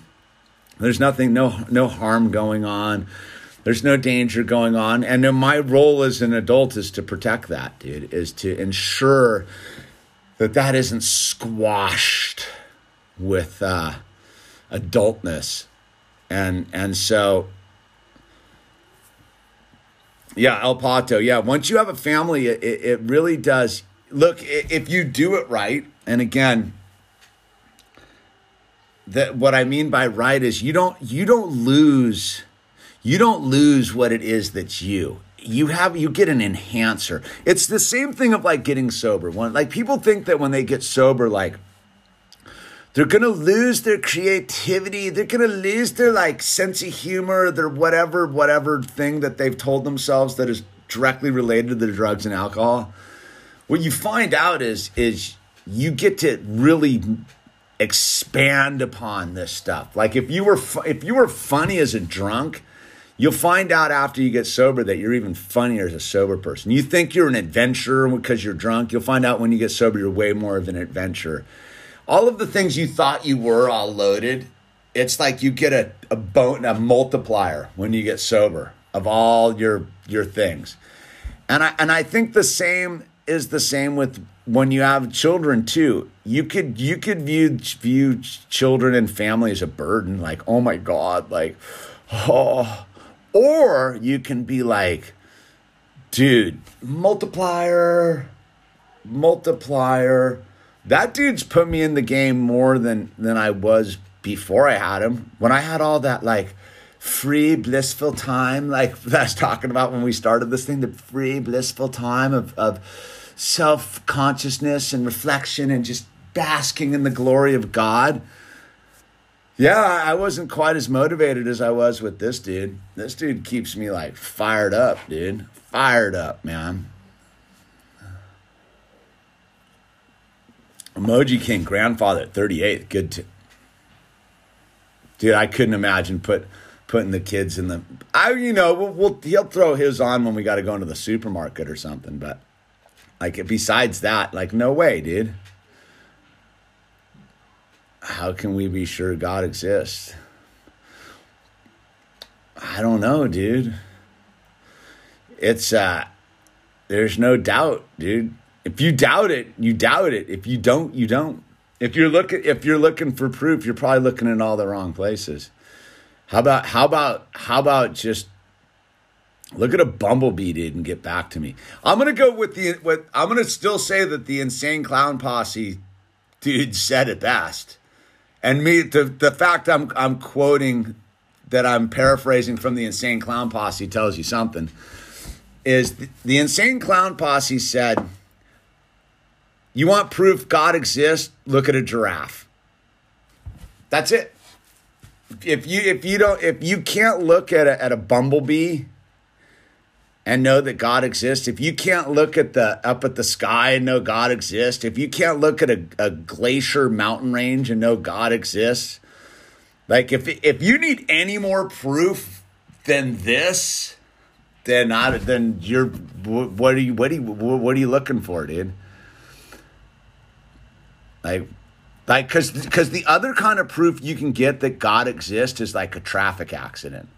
There's nothing, no no harm going on. There's no danger going on, and my role as an adult is to protect that, dude. Is to ensure that that isn't squashed with uh, adultness, and and so yeah, El Pato. Yeah, once you have a family, it, it really does. Look, if you do it right, and again, that what I mean by right is you don't you don't lose you don't lose what it is that's you you have you get an enhancer it's the same thing of like getting sober when like people think that when they get sober like they're gonna lose their creativity they're gonna lose their like sense of humor their whatever whatever thing that they've told themselves that is directly related to the drugs and alcohol what you find out is is you get to really expand upon this stuff like if you were fu- if you were funny as a drunk You'll find out after you get sober that you're even funnier as a sober person. You think you're an adventurer because you're drunk. You'll find out when you get sober, you're way more of an adventurer. All of the things you thought you were all loaded, it's like you get a, a bone, a multiplier when you get sober of all your your things. And I and I think the same is the same with when you have children too. You could you could view view children and family as a burden, like, oh my God, like, oh or you can be like, dude, multiplier, multiplier. That dude's put me in the game more than than I was before I had him. When I had all that like free blissful time, like that's talking about when we started this thing, the free blissful time of of self consciousness and reflection and just basking in the glory of God yeah, I wasn't quite as motivated as I was with this dude. This dude keeps me like fired up, dude. Fired up, man. Emoji King, grandfather at 38. Good. T- dude, I couldn't imagine put putting the kids in the. I, you know, we'll, we'll he'll throw his on when we got to go into the supermarket or something. But like, besides that, like, no way, dude how can we be sure God exists? I don't know, dude. It's uh there's no doubt, dude. If you doubt it, you doubt it. If you don't, you don't. If you're looking if you're looking for proof, you're probably looking in all the wrong places. How about how about how about just look at a bumblebee dude and get back to me. I'm gonna go with the with I'm gonna still say that the insane clown posse dude said it best. And me, the, the fact I'm, I'm quoting that I'm paraphrasing from the Insane Clown Posse tells you something. Is the, the Insane Clown Posse said, You want proof God exists? Look at a giraffe. That's it. If you if you don't if you can't look at a, at a bumblebee and know that God exists, if you can't look at the up at the sky and know God exists, if you can't look at a, a glacier mountain range and know God exists, like if if you need any more proof than this, then I then you're what are you what are you what are you looking for, dude? Like like cuz cuz the other kind of proof you can get that God exists is like a traffic accident.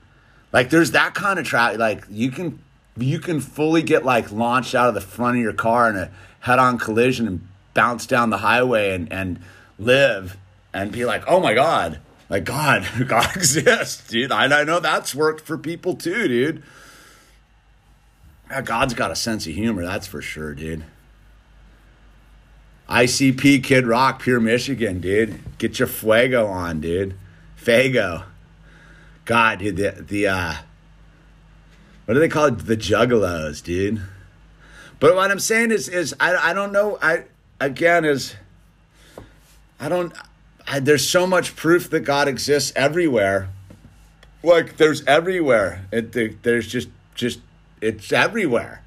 Like there's that kind of traffic like you can you can fully get like launched out of the front of your car in a head-on collision and bounce down the highway and and live and be like, oh my god, like God, God exists, dude. I, I know that's worked for people too, dude. God's got a sense of humor, that's for sure, dude. ICP Kid Rock, Pure Michigan, dude. Get your fuego on, dude. Fago. God, dude, the the uh what do they call it? The juggalos, dude. But what I'm saying is, is I, I don't know. I again is I don't. I, there's so much proof that God exists everywhere. Like there's everywhere. It, there's just just it's everywhere.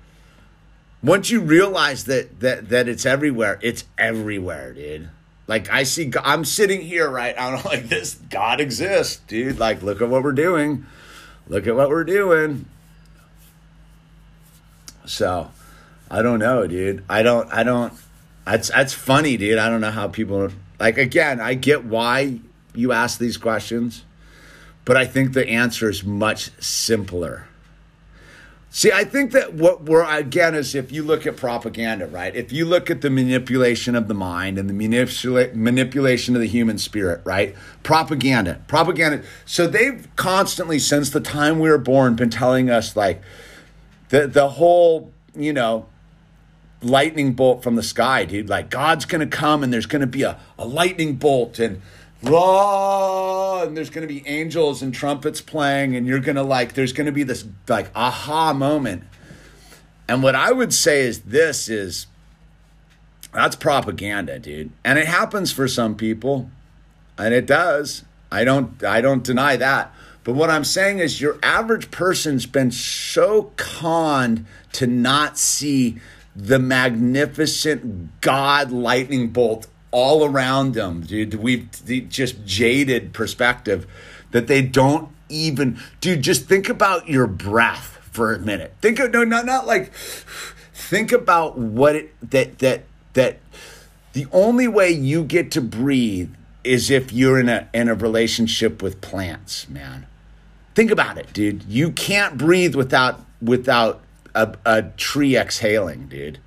Once you realize that that that it's everywhere, it's everywhere, dude. Like I see, I'm sitting here right. I'm like this. God exists, dude. Like look at what we're doing. Look at what we're doing. So, I don't know, dude. I don't. I don't. That's that's funny, dude. I don't know how people like. Again, I get why you ask these questions, but I think the answer is much simpler. See, I think that what we're again is if you look at propaganda, right? If you look at the manipulation of the mind and the manipula- manipulation of the human spirit, right? Propaganda, propaganda. So they've constantly, since the time we were born, been telling us like the the whole, you know, lightning bolt from the sky, dude. Like God's gonna come and there's gonna be a, a lightning bolt and And there's going to be angels and trumpets playing, and you're going to like, there's going to be this like aha moment. And what I would say is this is that's propaganda, dude. And it happens for some people, and it does. I don't I don't deny that. But what I'm saying is your average person's been so conned to not see the magnificent God lightning bolt all around them, dude. We've just jaded perspective that they don't even, dude. Just think about your breath for a minute. Think of no, not not like. Think about what it that that that. The only way you get to breathe is if you're in a in a relationship with plants, man. Think about it, dude. You can't breathe without without a, a tree exhaling, dude.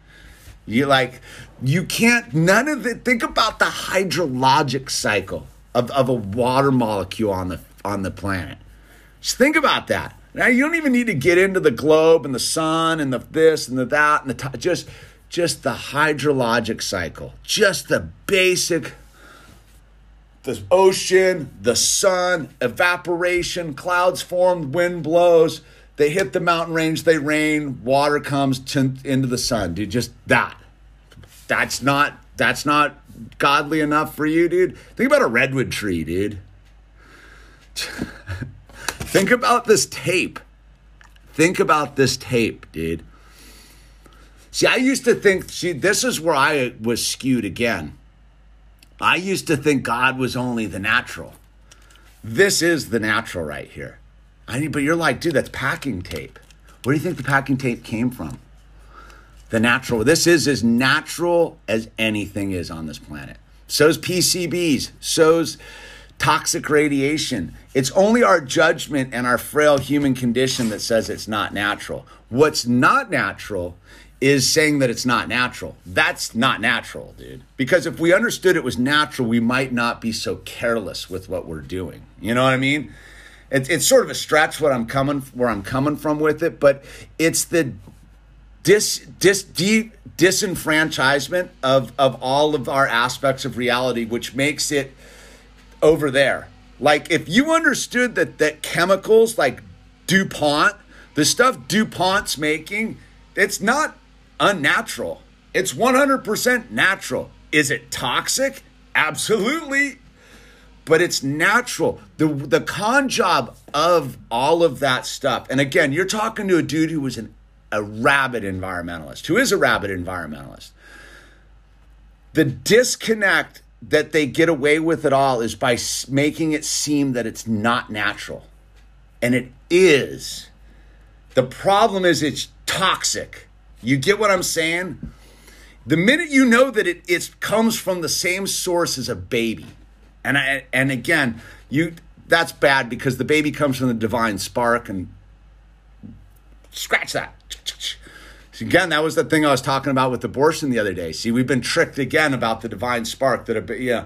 You like you can't none of it think about the hydrologic cycle of, of a water molecule on the on the planet. Just think about that. Now you don't even need to get into the globe and the sun and the this and the that and the t- just just the hydrologic cycle. Just the basic the ocean, the sun, evaporation, clouds form, wind blows, they hit the mountain range, they rain, water comes to, into the sun, dude. Just that. That's not that's not godly enough for you, dude. Think about a redwood tree, dude. Think about this tape. Think about this tape, dude. See, I used to think, see, this is where I was skewed again. I used to think God was only the natural. This is the natural right here. I mean, but you're like, dude, that's packing tape. Where do you think the packing tape came from? The natural. This is as natural as anything is on this planet. So's PCBs. So's toxic radiation. It's only our judgment and our frail human condition that says it's not natural. What's not natural is saying that it's not natural. That's not natural, dude. Because if we understood it was natural, we might not be so careless with what we're doing. You know what I mean? It's, it's sort of a stretch what I'm coming where I'm coming from with it, but it's the dis, dis, de, disenfranchisement of, of all of our aspects of reality, which makes it over there. Like if you understood that that chemicals like DuPont, the stuff DuPont's making, it's not unnatural. It's 100% natural. Is it toxic? Absolutely but it's natural. The the con job of all of that stuff. And again, you're talking to a dude who was an, a rabid environmentalist, who is a rabid environmentalist. The disconnect that they get away with it all is by making it seem that it's not natural. And it is. The problem is it's toxic. You get what I'm saying? The minute you know that it, it comes from the same source as a baby, and I, and again, you that's bad because the baby comes from the divine spark and scratch that. Again, that was the thing I was talking about with abortion the other day. See, we've been tricked again about the divine spark that a yeah.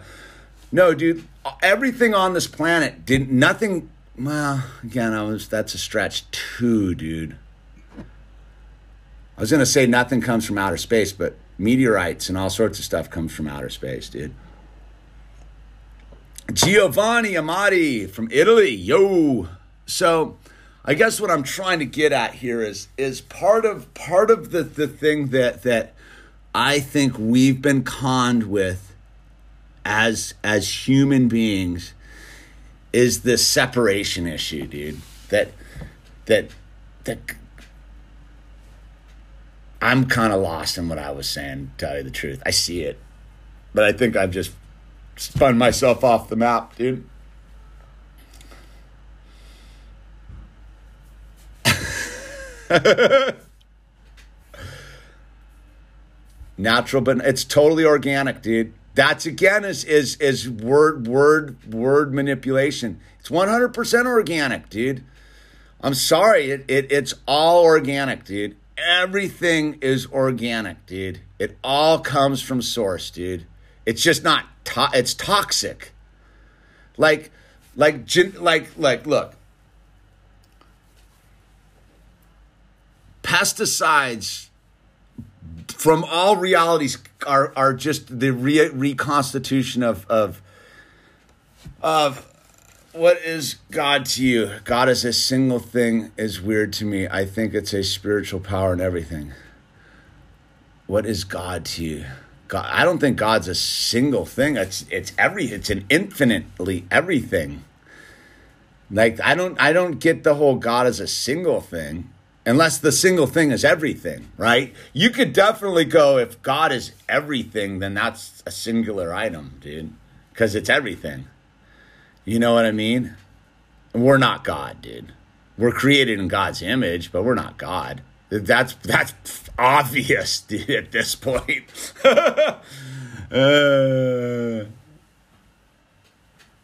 No, dude, everything on this planet didn't, nothing well, again, I was that's a stretch too, dude. I was gonna say nothing comes from outer space, but meteorites and all sorts of stuff comes from outer space, dude. Giovanni Amati from Italy. Yo. So I guess what I'm trying to get at here is is part of part of the, the thing that that I think we've been conned with as as human beings is this separation issue, dude. That that that I'm kind of lost in what I was saying, to tell you the truth. I see it. But I think I've just spun myself off the map, dude. Natural, but it's totally organic, dude. That's again is is is word word word manipulation. It's one hundred percent organic, dude. I'm sorry, it, it it's all organic, dude. Everything is organic, dude. It all comes from source, dude. It's just not to- it's toxic. Like like like like look. Pesticides from all realities are are just the re- reconstitution of of of what is God to you? God is a single thing is weird to me. I think it's a spiritual power and everything. What is God to you? God, I don't think God's a single thing. It's it's every it's an infinitely everything. Like I don't I don't get the whole God as a single thing unless the single thing is everything, right? You could definitely go if God is everything, then that's a singular item, dude, because it's everything. You know what I mean? We're not God, dude. We're created in God's image, but we're not God. That's that's obvious dude, at this point. uh,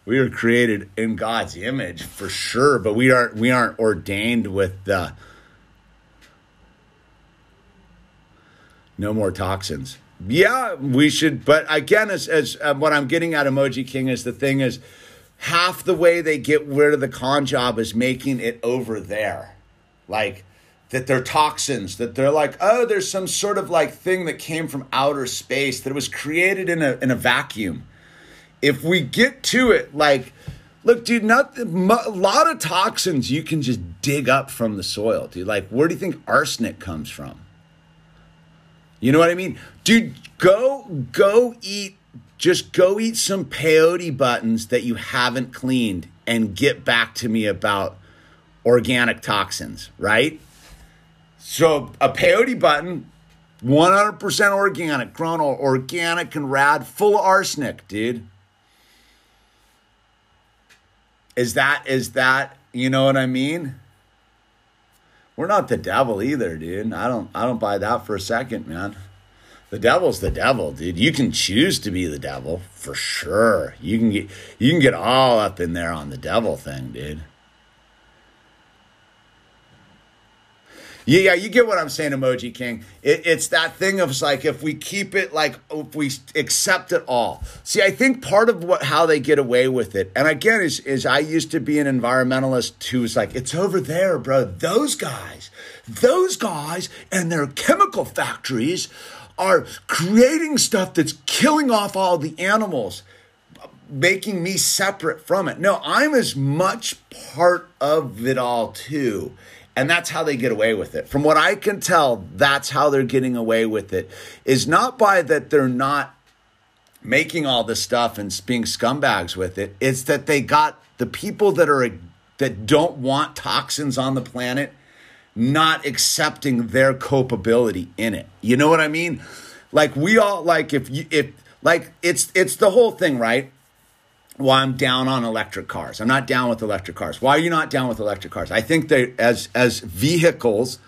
we are created in God's image for sure, but we aren't we aren't ordained with the no more toxins. Yeah, we should, but again, as as uh, what I'm getting at, Emoji King is the thing is half the way they get rid of the con job is making it over there. Like that they're toxins, that they're like, oh, there's some sort of like thing that came from outer space that was created in a in a vacuum. If we get to it, like, look, dude, not a lot of toxins you can just dig up from the soil, dude. Like, where do you think arsenic comes from? You know what I mean? Dude, go go eat just go eat some peyote buttons that you haven't cleaned and get back to me about organic toxins, right? So a peyote button, 100% organic, grown organic and rad, full of arsenic, dude. Is that is that, you know what I mean? We're not the devil either, dude. I don't I don't buy that for a second, man. The devil's the devil, dude. You can choose to be the devil for sure. You can get you can get all up in there on the devil thing, dude. Yeah, yeah, you get what I'm saying, Emoji King. It, it's that thing of like if we keep it like if we accept it all. See, I think part of what how they get away with it, and again, is is I used to be an environmentalist who was like, it's over there, bro. Those guys, those guys, and their chemical factories are creating stuff that's killing off all the animals, making me separate from it. No, I'm as much part of it all too. And that's how they get away with it. From what I can tell, that's how they're getting away with it. Is not by that they're not making all this stuff and being scumbags with it. It's that they got the people that are that don't want toxins on the planet not accepting their culpability in it. You know what I mean? Like we all like if you if like it's it's the whole thing, right? Why I'm down on electric cars. I'm not down with electric cars. Why are you not down with electric cars? I think they as as vehicles,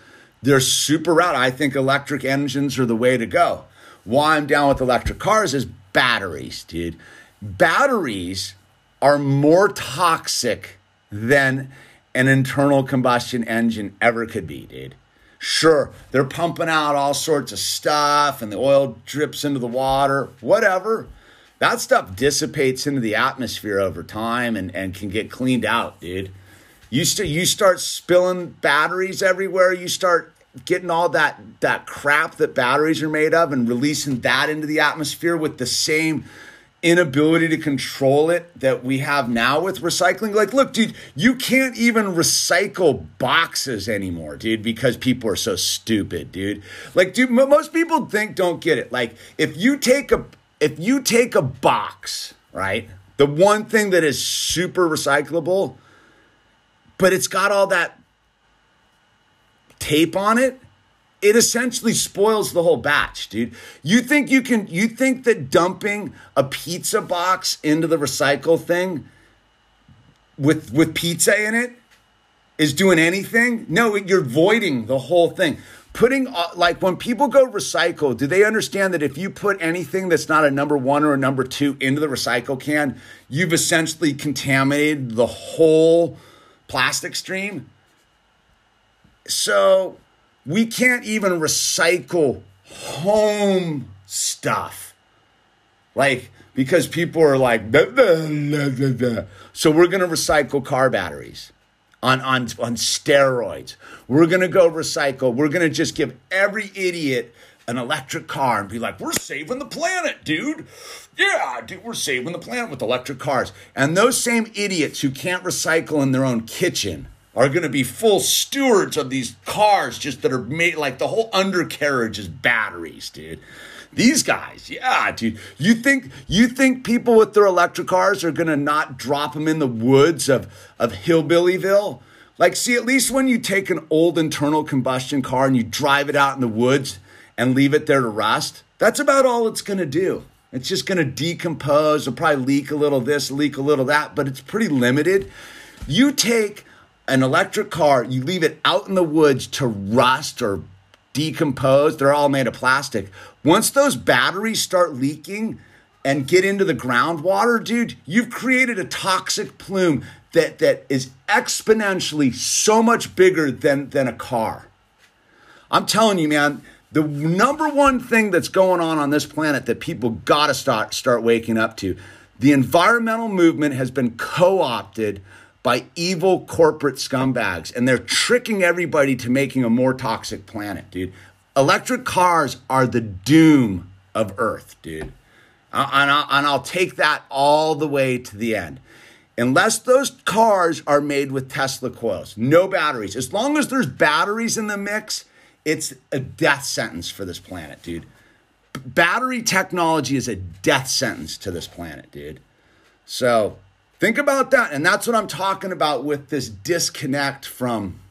they're super rad. I think electric engines are the way to go. Why I'm down with electric cars is batteries, dude. Batteries are more toxic than an internal combustion engine ever could be, dude. Sure, they're pumping out all sorts of stuff and the oil drips into the water, whatever. That stuff dissipates into the atmosphere over time and, and can get cleaned out, dude. You, st- you start spilling batteries everywhere, you start getting all that, that crap that batteries are made of and releasing that into the atmosphere with the same inability to control it that we have now with recycling. Like, look, dude, you can't even recycle boxes anymore, dude, because people are so stupid, dude. Like, dude, most people think don't get it. Like, if you take a if you take a box, right? The one thing that is super recyclable, but it's got all that tape on it, it essentially spoils the whole batch, dude. You think you can you think that dumping a pizza box into the recycle thing with with pizza in it is doing anything? No, you're voiding the whole thing. Putting uh, like when people go recycle, do they understand that if you put anything that's not a number 1 or a number 2 into the recycle can, you've essentially contaminated the whole plastic stream? So, we can't even recycle home stuff. Like, because people are like, so we're going to recycle car batteries on, on, on steroids. We're going to go recycle. We're going to just give every idiot an electric car and be like, we're saving the planet, dude. Yeah, dude, we're saving the planet with electric cars. And those same idiots who can't recycle in their own kitchen are going to be full stewards of these cars just that are made like the whole undercarriage is batteries, dude. These guys, yeah, dude. You think you think people with their electric cars are to not drop them in the woods of of hillbillyville? Like see at least when you take an old internal combustion car and you drive it out in the woods and leave it there to rust, that's about all it's to do. It's just to decompose, it'll probably leak a little this, leak a little that, but it's pretty limited. You take an electric car, you leave it out in the woods to rust or decompose, they're all made of plastic. Once those batteries start leaking and get into the groundwater, dude, you've created a toxic plume that, that is exponentially so much bigger than, than a car. I'm telling you, man, the number one thing that's going on on this planet that people got to start start waking up to, the environmental movement has been co-opted by evil corporate scumbags, and they're tricking everybody to making a more toxic planet, dude. Electric cars are the doom of Earth, dude. Uh, and I'll, and I'll take that all the way to the end. Unless those cars are made with Tesla coils, no batteries. As long as there's batteries in the mix, it's a death sentence for this planet, dude. battery technology is a death sentence to this planet, dude. So Think about that. And that's what I'm talking about with this disconnect from,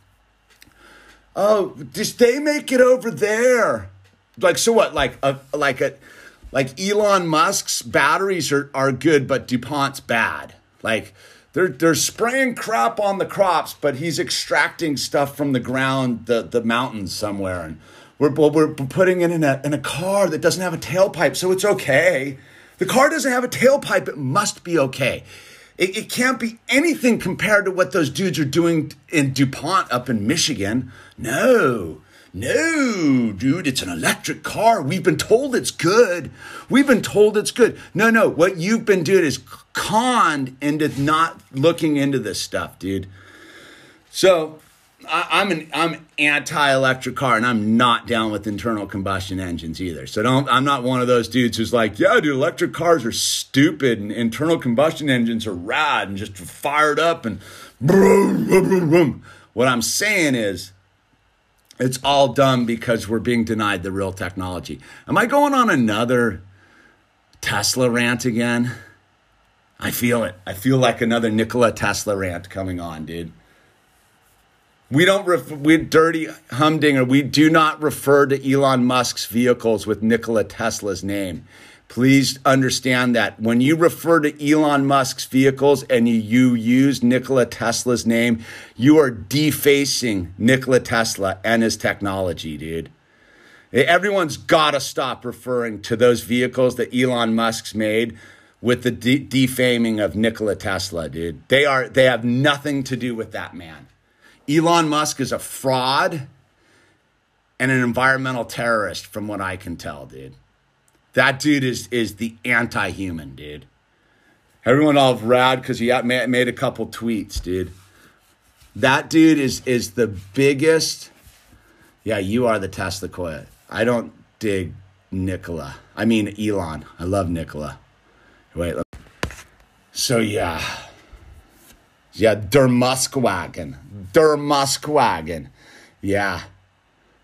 oh, just they make it over there. Like, so what? Like, a, like a, like Elon Musk's batteries are, are good, but DuPont's bad. Like, they're, they're spraying crap on the crops, but he's extracting stuff from the ground, the, the mountains somewhere. And we're, we're putting it in a, in a car that doesn't have a tailpipe, so it's okay. The car doesn't have a tailpipe, it must be okay. It, it, can't be anything compared to what those dudes are doing in DuPont up in Michigan. No, no, dude, it's an electric car. We've been told it's good. We've been told it's good. No, no, what you've been doing is conned into not looking into this stuff, dude. So I, am an I'm anti-electric car, and I'm not down with internal combustion engines either. So don't I'm not one of those dudes who's like, yeah, dude, electric cars are stupid, and internal combustion engines are rad and just fired up and boom, boom, boom, boom. What I'm saying is, it's all dumb because we're being denied the real technology. Am I going on another Tesla rant again? I feel it. I feel like another Nikola Tesla rant coming on, dude. We don't, ref- we dirty humdinger. We do not refer to Elon Musk's vehicles with Nikola Tesla's name. Please understand that when you refer to Elon Musk's vehicles and you, you use Nikola Tesla's name, you are defacing Nikola Tesla and his technology, dude. Everyone's got to stop referring to those vehicles that Elon Musk's made with the de- defaming of Nikola Tesla, dude. They are they have nothing to do with that man. Elon Musk is a fraud and an environmental terrorist, from what I can tell, dude. That dude is is the anti-human, dude. Everyone all rad because he made a couple tweets, dude. That dude is is the biggest. Yeah, you are the Tesla coil. I don't dig Nikola. I mean Elon. I love Nikola. Wait. So yeah, yeah, Der Muskwagen. Der Muskwagen. Yeah.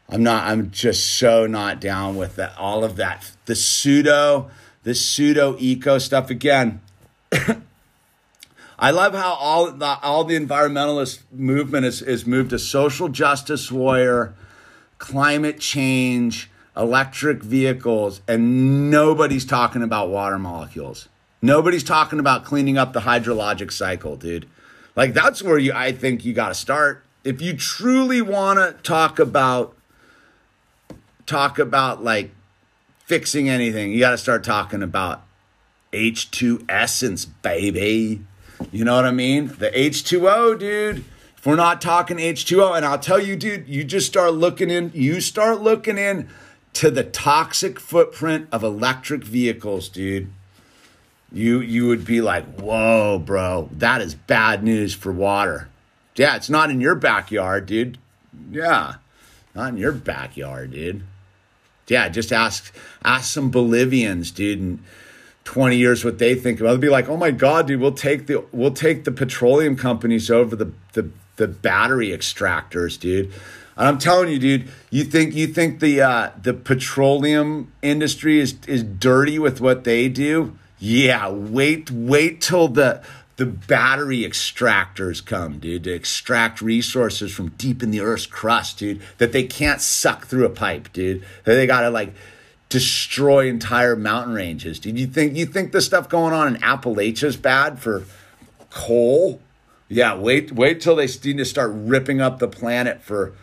I'm not, I'm just so not down with that, all of that. The pseudo, the pseudo eco stuff. Again, I love how all the, all the environmentalist movement is, is moved to social justice warrior climate change, electric vehicles, and nobody's talking about water molecules. Nobody's talking about cleaning up the hydrologic cycle, dude. Like that's where you I think you got to start. If you truly want to talk about talk about like fixing anything, you got to start talking about H2 essence, baby. You know what I mean? The H2O, dude. If we're not talking H2O, and I'll tell you, dude, you just start looking in, you start looking in to the toxic footprint of electric vehicles, dude. You you would be like, whoa, bro, that is bad news for water. Yeah, it's not in your backyard, dude. Yeah, not in your backyard, dude. Yeah, just ask ask some Bolivians, dude, and 20 years what they think about. They'll be like, oh my God, dude, we'll take the we'll take the petroleum companies over the the the battery extractors, dude. And I'm telling you, dude, you think you think the uh, the petroleum industry is is dirty with what they do? Yeah, wait wait till the the battery extractors come, dude, to extract resources from deep in the earth's crust, dude, that they can't suck through a pipe, dude. That they gotta like destroy entire mountain ranges. Dude, you think you think the stuff going on in Appalachia is bad for coal? Yeah, wait wait till they need to start ripping up the planet for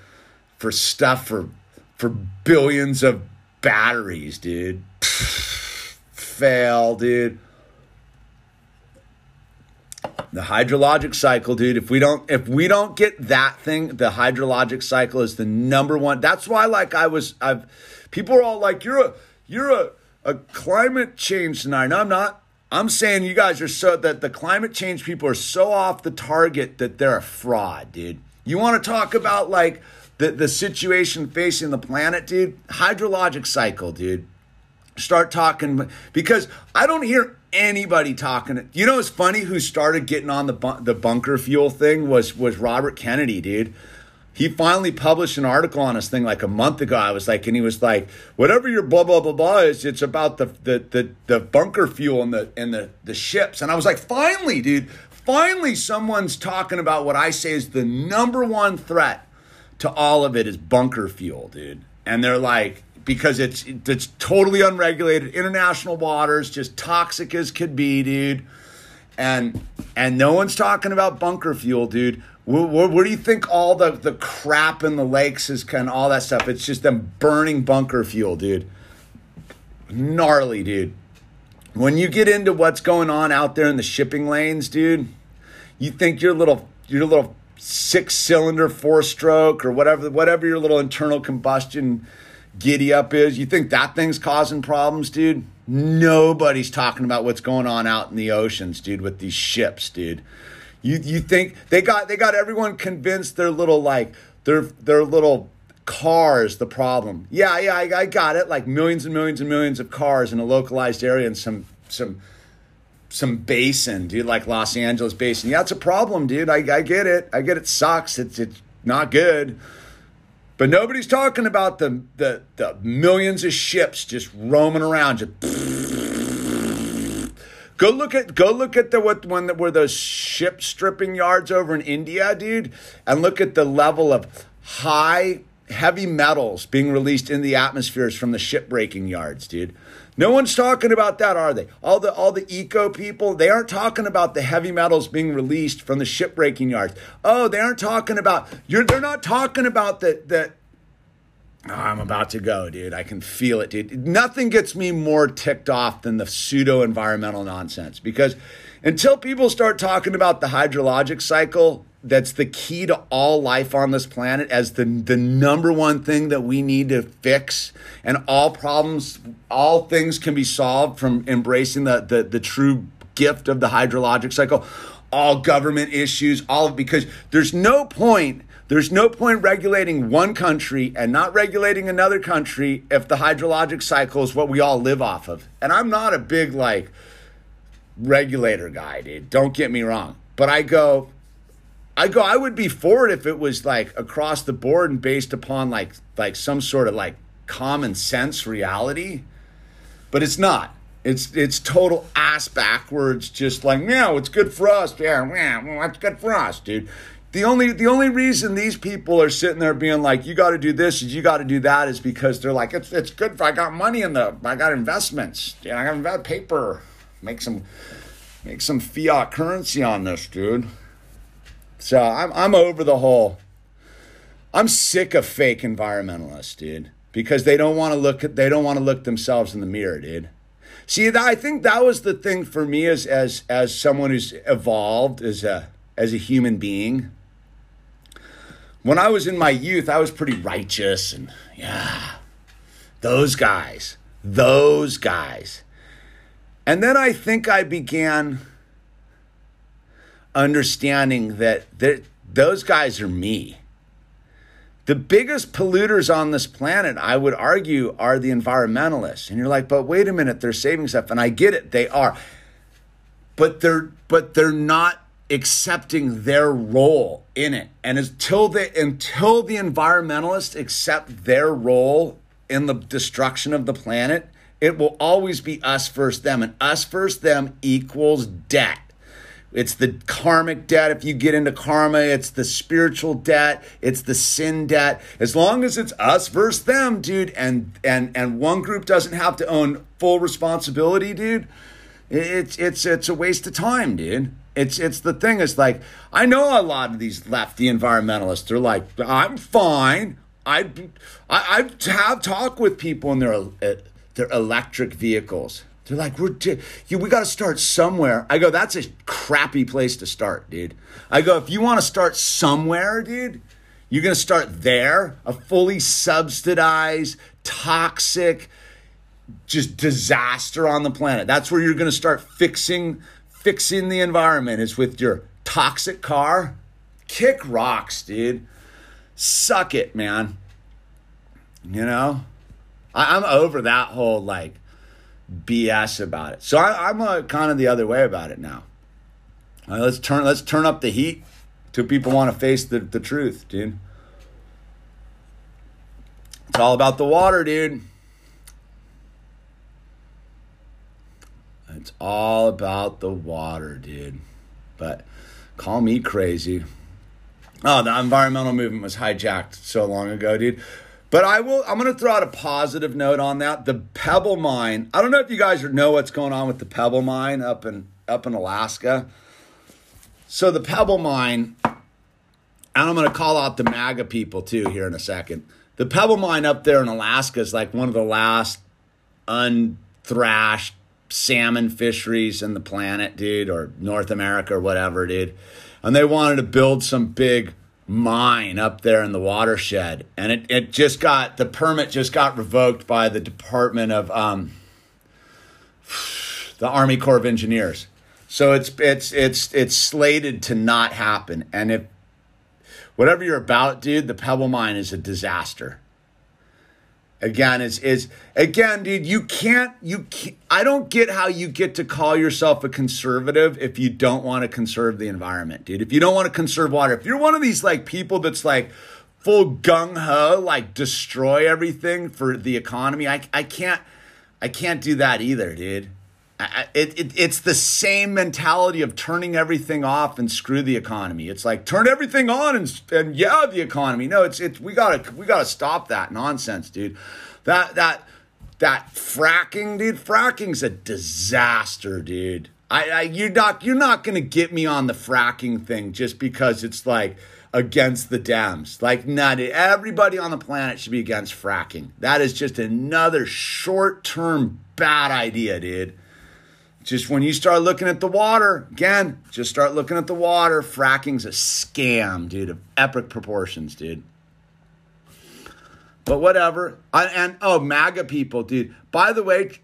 for stuff for for billions of batteries, dude. Fail, dude. The hydrologic cycle, dude. If we don't if we don't get that thing, the hydrologic cycle is the number one. That's why like I was I've people are all like you're a you're a a climate change denier. No, I'm not. I'm saying you guys are so that the climate change people are so off the target that they're a fraud, dude. You want to talk about like the, the situation facing the planet, dude? Hydrologic cycle, dude. Start talking because I don't hear anybody talking. You know, it's funny who started getting on the bu- the bunker fuel thing was was Robert Kennedy, dude he finally published an article on this thing like a month ago. I was like, and he was like, whatever your blah blah blah blah is, it's about the the the, the bunker fuel and the and the the ships. And I was like, finally, dude, finally someone's talking about what I say is the number one threat to all of it is bunker fuel, dude. And they're like, because it's it's totally unregulated, international waters, just toxic as could be, dude. And and no one's talking about bunker fuel, dude what, do you think all the, the crap in the lakes is kind of all that stuff? It's just them burning bunker fuel, dude. Gnarly, dude. When you get into what's going on out there in the shipping lanes, dude, you think your little your little six cylinder four stroke or whatever whatever your little internal combustion giddy up is, you think that thing's causing problems, dude? Nobody's talking about what's going on out in the oceans, dude, with these ships, dude. You you think they got they got everyone convinced their little like their their little cars the problem. Yeah, yeah, I, I got it. Like millions and millions and millions of cars in a localized area and some some some basin, dude, like Los Angeles basin. Yeah, it's a problem, dude. I, I get it. I get it sucks. It's it's not good. But nobody's talking about the the, the millions of ships just roaming around, just Go look at go look at the what one that were those ship stripping yards over in India, dude, and look at the level of high heavy metals being released in the atmospheres from the ship breaking yards, dude. No one's talking about that, are they? All the all the eco people, they aren't talking about the heavy metals being released from the ship breaking yards. Oh, they aren't talking about you're they're not talking about the the Oh, I'm about to go, dude. I can feel it, dude. Nothing gets me more ticked off than the pseudo environmental nonsense because until people start talking about the hydrologic cycle, that's the key to all life on this planet as the, the number one thing that we need to fix and all problems all things can be solved from embracing the, the, the true gift of the hydrologic cycle all government issues all because there's no point there's no point regulating one country and not regulating another country if the hydrologic cycle is what we all live off of. And I'm not a big like regulator guy, dude. Don't get me wrong. But I go I go I would be for it if it was like across the board and based upon like like some sort of like common sense reality. But it's not. It's it's total ass backwards, just like, yeah, it's good for us. Yeah, yeah, well, that's good for us, dude the only the only reason these people are sitting there being like, you got to do this, and you got to do that, is because they're like, it's it's good. For, I got money in the, I got investments. Yeah, I got paper. Make some make some fiat currency on this, dude. So I'm I'm over the whole. I'm sick of fake environmentalists, dude, because they don't want to look at they don't want to look themselves in the mirror, dude. See, I think that was the thing for me as as as someone who's evolved as a as a human being. When I was in my youth, I was pretty righteous and yeah, those guys, those guys. And then I think I began understanding that those guys are me. The biggest polluters on this planet, I would argue, are the environmentalists. And you're like, but wait a minute, they're saving stuff. And I get it, they are. But they're but they're not accepting their role in it. And until they until the environmentalists accept their role in the destruction of the planet, it will always be us first them. And us first them equals debt. It's the karmic debt. If you get into karma, it's the spiritual debt. It's the sin debt. As long as it's us versus them, dude, and and and one group doesn't have to own full responsibility, dude. It's it's it's a waste of time, dude. It's it's the thing. It's like I know a lot of these lefty environmentalists. They're like, I'm fine. I I, I have talked with people in their uh, their electric vehicles they're like, we're t- you, we got to start somewhere. I go, that's a crappy place to start, dude. I go, if you want to start somewhere, dude, you're going to start there, a fully subsidized, toxic, just disaster on the planet. That's where you're going to start fixing fixing the environment is with your toxic car. Kick rocks, dude. Suck it, man. You know? I, I'm over that whole like BS about it. So I, am uh, kind of the other way about it now. Right, let's turn let's turn up the heat till people want to face the, the truth, dude. It's all about the water, dude. It's all about the water, dude. But call me crazy. Oh, the environmental movement was hijacked so long ago, dude. But I will. I'm going to throw out a positive note on that. The Pebble Mine. I don't know if you guys know what's going on with the Pebble Mine up in up in Alaska. So the Pebble Mine, and I'm going to call out the MAGA people too here in a second. The Pebble Mine up there in Alaska is like one of the last unthrashed salmon fisheries in the planet, dude, or North America or whatever, dude. And they wanted to build some big mine up there in the watershed. And it, it just got, the permit just got revoked by the Department of, um, the Army Corps of Engineers. So it's, it's, it's, it's slated to not happen. And if, whatever you're about, dude, the Pebble Mine is a disaster again is is again dude you can't you can't, i don't get how you get to call yourself a conservative if you don't want to conserve the environment dude. If you don't want to conserve water if you're one of these like people that's like full gung-ho like destroy everything for the economy i, I can't i can't do that either dude it, it, it's the same mentality of turning everything off and screw the economy. It's like turn everything on and, and yeah, the economy. No, it's it's we gotta we gotta stop that nonsense, dude. That that that fracking, dude. Fracking's a disaster, dude. I, I you're not you're not gonna get me on the fracking thing just because it's like against the Dems. Like, not everybody on the planet should be against fracking. That is just another short term bad idea, dude just when you start looking at the water, again, just start looking at the water. Fracking's a scam, dude, of epic proportions, dude. But whatever. I, and oh, MAGA people, dude. By the way,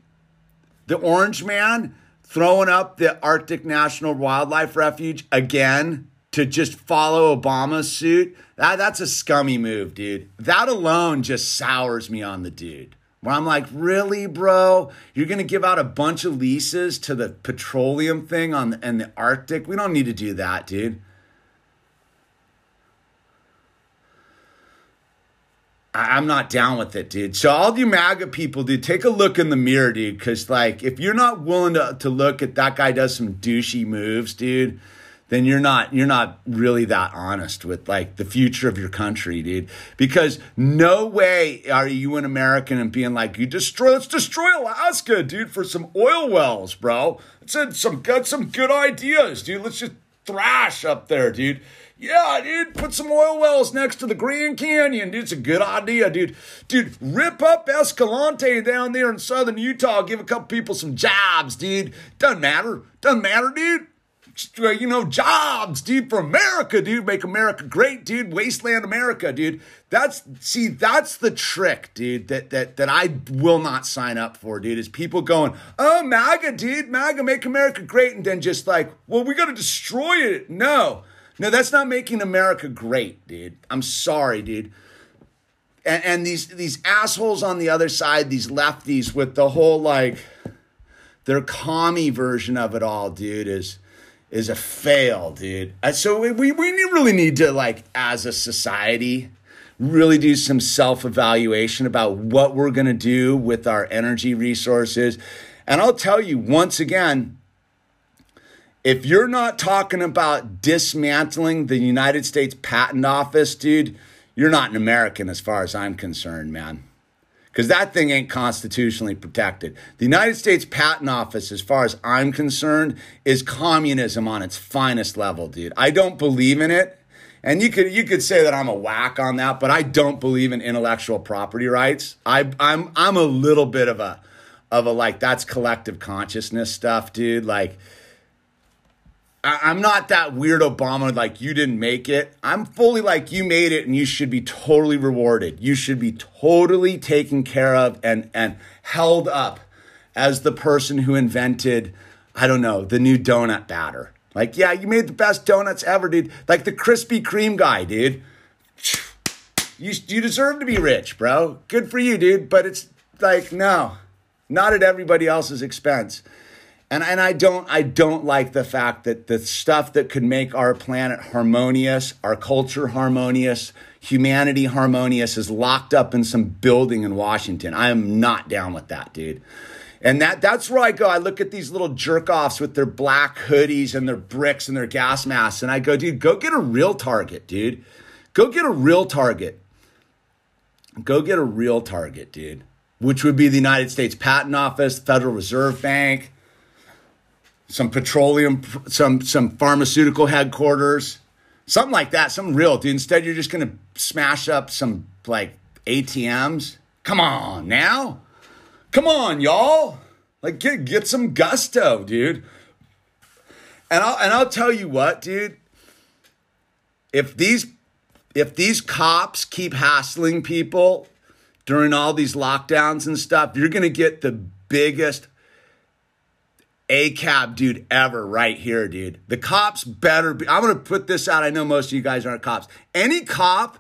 the Orange Man throwing up the Arctic National Wildlife Refuge again to just follow Obama's suit. That, that's a scummy move, dude. That alone just sours me on the dude. Where I'm like, really, bro? You're gonna give out a bunch of leases to the petroleum thing on the, in the Arctic? We don't need to do that, dude. I, I'm not down with it, dude. So all you MAGA people, dude, take a look in the mirror, dude. Cause like if you're not willing to, to look at that guy does some douchey moves, dude, then you're not you're not really that honest with like the future of your country, dude. Because no way are you an American and being like, you destroy let's destroy Alaska, dude, for some oil wells, bro. It's some got some good ideas, dude. Let's just thrash up there, dude. Yeah, dude, put some oil wells next to the Grand Canyon, dude. It's a good idea, dude. Dude, rip up Escalante down there in southern Utah. Give a couple people some jobs, dude. Doesn't matter. Doesn't matter, dude. You know, jobs, dude, for America, dude. Make America great, dude. Wasteland America, dude. That's see, that's the trick, dude. That that that I will not sign up for, dude. Is people going, oh, MAGA, dude, MAGA, make America great, and then just like, well, we got to destroy it. No. No, that's not making America great, dude. I'm sorry, dude. And, and these these assholes on the other side, these lefties with the whole like their commie version of it all, dude, is is a fail, dude. Uh, so we, we really need to like as a society really do some self-evaluation about what we're going to do with our energy resources. And I'll tell you once again, if you're not talking about dismantling the United States Patent Office, dude, you're not an American as far as I'm concerned, man. Because that thing ain't constitutionally protected. The United States Patent Office, as far as I'm concerned, is communism on its finest level, dude. I don't believe in it. And you could you could say that I'm a whack on that, but I don't believe in intellectual property rights. I I'm I'm a little bit of a of a like that's collective consciousness stuff, dude. Like I, am not that weird Obama, like you didn't make it. I'm fully like you made it and you should be totally rewarded. You should be totally taken care of and, and held up as the person who invented, I don't know, the new donut batter. Like, yeah, you made the best donuts ever, dude. Like the Krispy Kreme guy, dude. You, you deserve to be rich, bro. Good for you, dude. But it's like, no, not at everybody else's expense. And, and I don't I don't like the fact that the stuff that could make our planet harmonious, our culture harmonious, humanity harmonious is locked up in some building in Washington. I am not down with that, dude. And that that's where I go. I look at these little jerk offs with their black hoodies and their bricks and their gas masks, and I go, dude, go get a real target, dude. Go get a real target. Go get a real target, dude. Which would be the United States Patent Office, Federal Reserve Bank, some petroleum, some some pharmaceutical headquarters, something like that, something real, dude. Instead, you're just gonna smash up some like ATMs. Come on now, come on, y'all. Like get get some gusto, dude. And I'll and I'll tell you what, dude. If these if these cops keep hassling people during all these lockdowns and stuff, you're gonna get the biggest ACAB dude ever right here, dude. The cops better be. I'm gonna put this out. I know most of you guys aren't cops. Any cop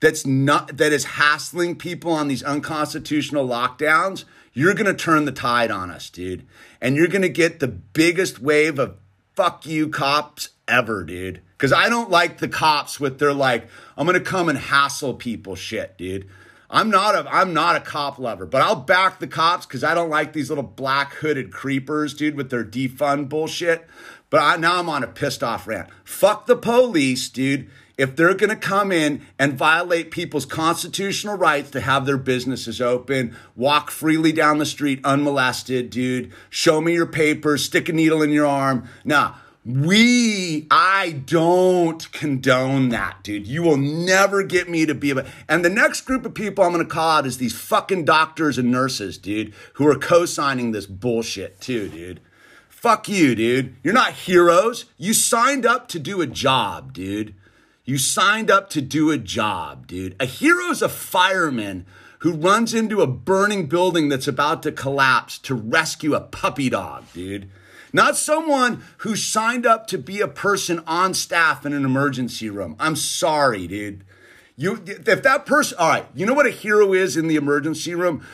that's not that is hassling people on these unconstitutional lockdowns, you're gonna turn the tide on us, dude. And you're gonna get the biggest wave of fuck you cops ever, dude. Cause I don't like the cops with their like, I'm gonna come and hassle people shit, dude. I'm not a I'm not a cop lover, but I'll back the cops because I don't like these little black hooded creepers, dude, with their defund bullshit. But I, now I'm on a pissed off rant. Fuck the police, dude. If they're going to come in and violate people's constitutional rights to have their businesses open, walk freely down the street unmolested, dude, show me your papers, stick a needle in your arm. Nah, we, I don't condone that, dude. You will never get me to be a. And the next group of people I'm going to call out is these fucking doctors and nurses, dude, who are co signing this bullshit too, dude. Fuck you, dude. You're not heroes. You signed up to do a job, dude. You signed up to do a job, dude. A hero's a fireman who runs into a burning building that's about to collapse to rescue a puppy dog, dude not someone who signed up to be a person on staff in an emergency room. I'm sorry, dude. You, if that person, all right, you know what a hero is in the emergency room?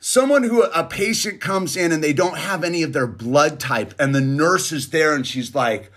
Someone who a patient comes in and they don't have any of their blood type, and the nurse is there and she's like,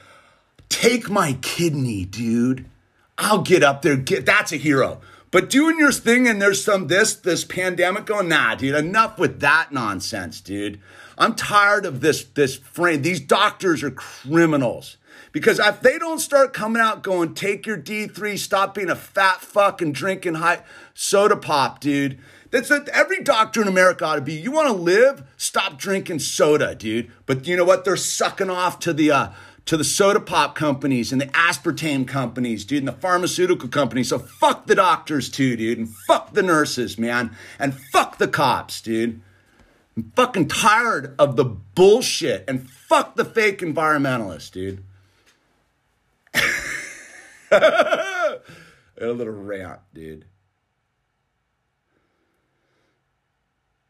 Take my kidney, dude. I'll get up there. Get that's a hero. But doing your thing and there's some this this pandemic going, nah, dude. Enough with that nonsense, dude. I'm tired of this this frame. These doctors are criminals Because if they don't start coming out going, take your D3, stop being a fat fuck and drinking high soda pop, dude. That's what every doctor in America ought to be. You want to live? Stop drinking soda, dude. But you know what? They're sucking off to the uh, to the soda pop companies and the aspartame companies, dude, and the pharmaceutical companies. So fuck the doctors too, dude, and fuck the nurses, man, and fuck the cops, dude. I'm fucking tired of the bullshit and fuck the fake environmentalists, dude. a little rant, dude.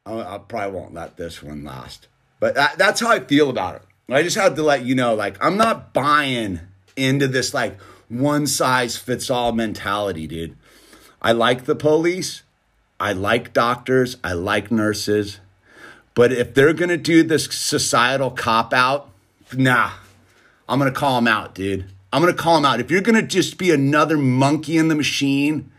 I, I probably won't let this one last, but that, that's how I feel about it. I just had to let you know, like, I'm not buying into this like one size fits all mentality, dude. I like the police. I like doctors. I like nurses. But if they're going to do this societal cop out, nah, I'm going to call them out, dude. I'm going to call them out. If you're going to just be another monkey in the machine,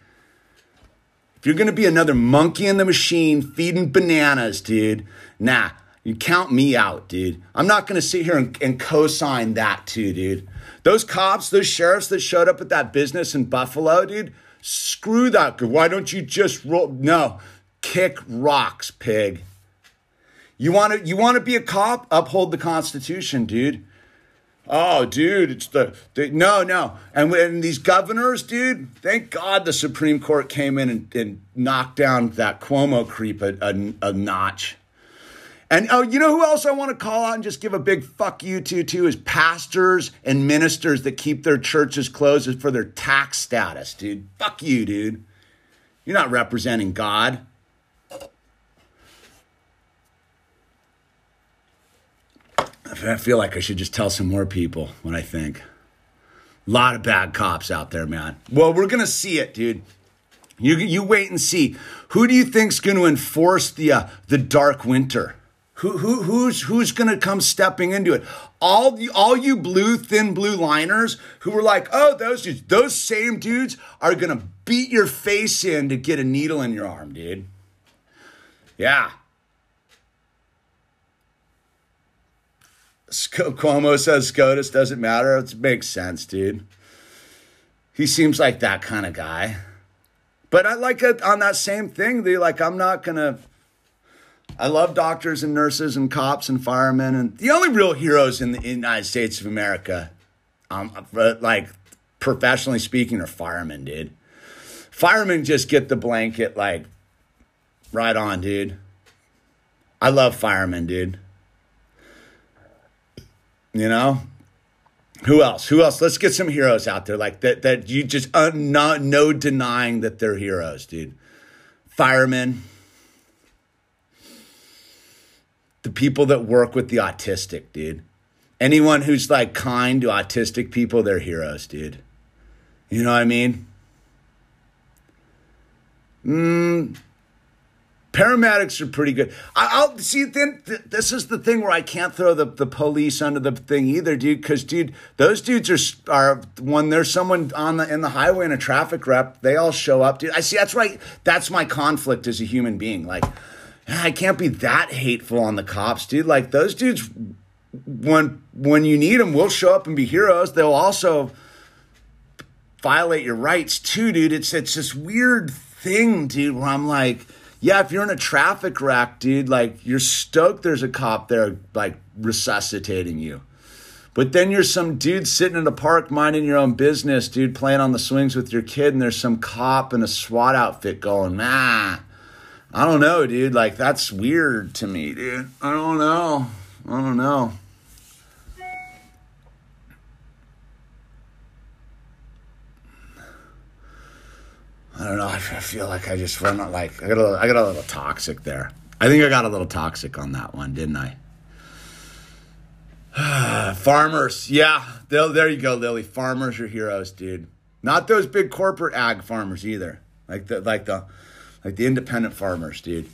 if you're going to be another monkey in the machine feeding bananas, dude, nah, you count me out, dude. I'm not going to sit here and, and co sign that too, dude. Those cops, those sheriffs that showed up at that business in Buffalo, dude, screw that. Why don't you just roll? No, kick rocks, pig. You want to you want to be a cop? Uphold the Constitution, dude. Oh, dude, it's the, the no, no. And when these governors, dude, thank God the Supreme Court came in and, and knocked down that Cuomo creep a, a, a notch. And oh, you know who else I want to call out and just give a big fuck you to too is pastors and ministers that keep their churches closed for their tax status, dude. Fuck you, dude. You're not representing God. I feel like I should just tell some more people what I think. A lot of bad cops out there, man. Well, we're gonna see it, dude. You you wait and see. Who do you think's going to enforce the uh, the dark winter? Who, who who's who's gonna come stepping into it? All the all you blue thin blue liners who were like, oh, those dudes, those same dudes are gonna beat your face in to get a needle in your arm, dude. Yeah. Cuomo says SCOTUS doesn't matter. It makes sense, dude. He seems like that kind of guy. But I like it on that same thing. They like, I'm not gonna I love doctors and nurses and cops and firemen. And the only real heroes in the United States of America, um, like professionally speaking, are firemen, dude. Firemen just get the blanket, like, right on, dude. I love firemen, dude. You know? Who else? Who else? Let's get some heroes out there like that that you just uh, no, no denying that they're heroes, dude. Firemen the people that work with the autistic, dude. Anyone who's like kind to autistic people, they're heroes, dude. You know what I mean? Mm, paramedics are pretty good. I, will see. Then th- this is the thing where I can't throw the, the police under the thing either, dude. Because dude, those dudes are are when there's someone on the in the highway in a traffic rep, they all show up, dude. I see. That's right. That's my conflict as a human being. Like I can't be that hateful on the cops, dude. Like those dudes, when when you need them, will show up and be heroes. They'll also violate your rights too, dude. It's it's this weird thing, dude. Where I'm like, yeah, if you're in a traffic wreck, dude, like you're stoked there's a cop there, like resuscitating you. But then you're some dude sitting in a park minding your own business, dude, playing on the swings with your kid, and there's some cop in a SWAT outfit going, nah I don't know, dude. Like that's weird to me, dude. I don't know. I don't know. I don't know. I feel like I just run like I got a, I got a little toxic there. I think I got a little toxic on that one, didn't I? farmers, yeah. There you go, Lily. Farmers are heroes, dude. Not those big corporate ag farmers either. Like the like the like the independent farmers, dude.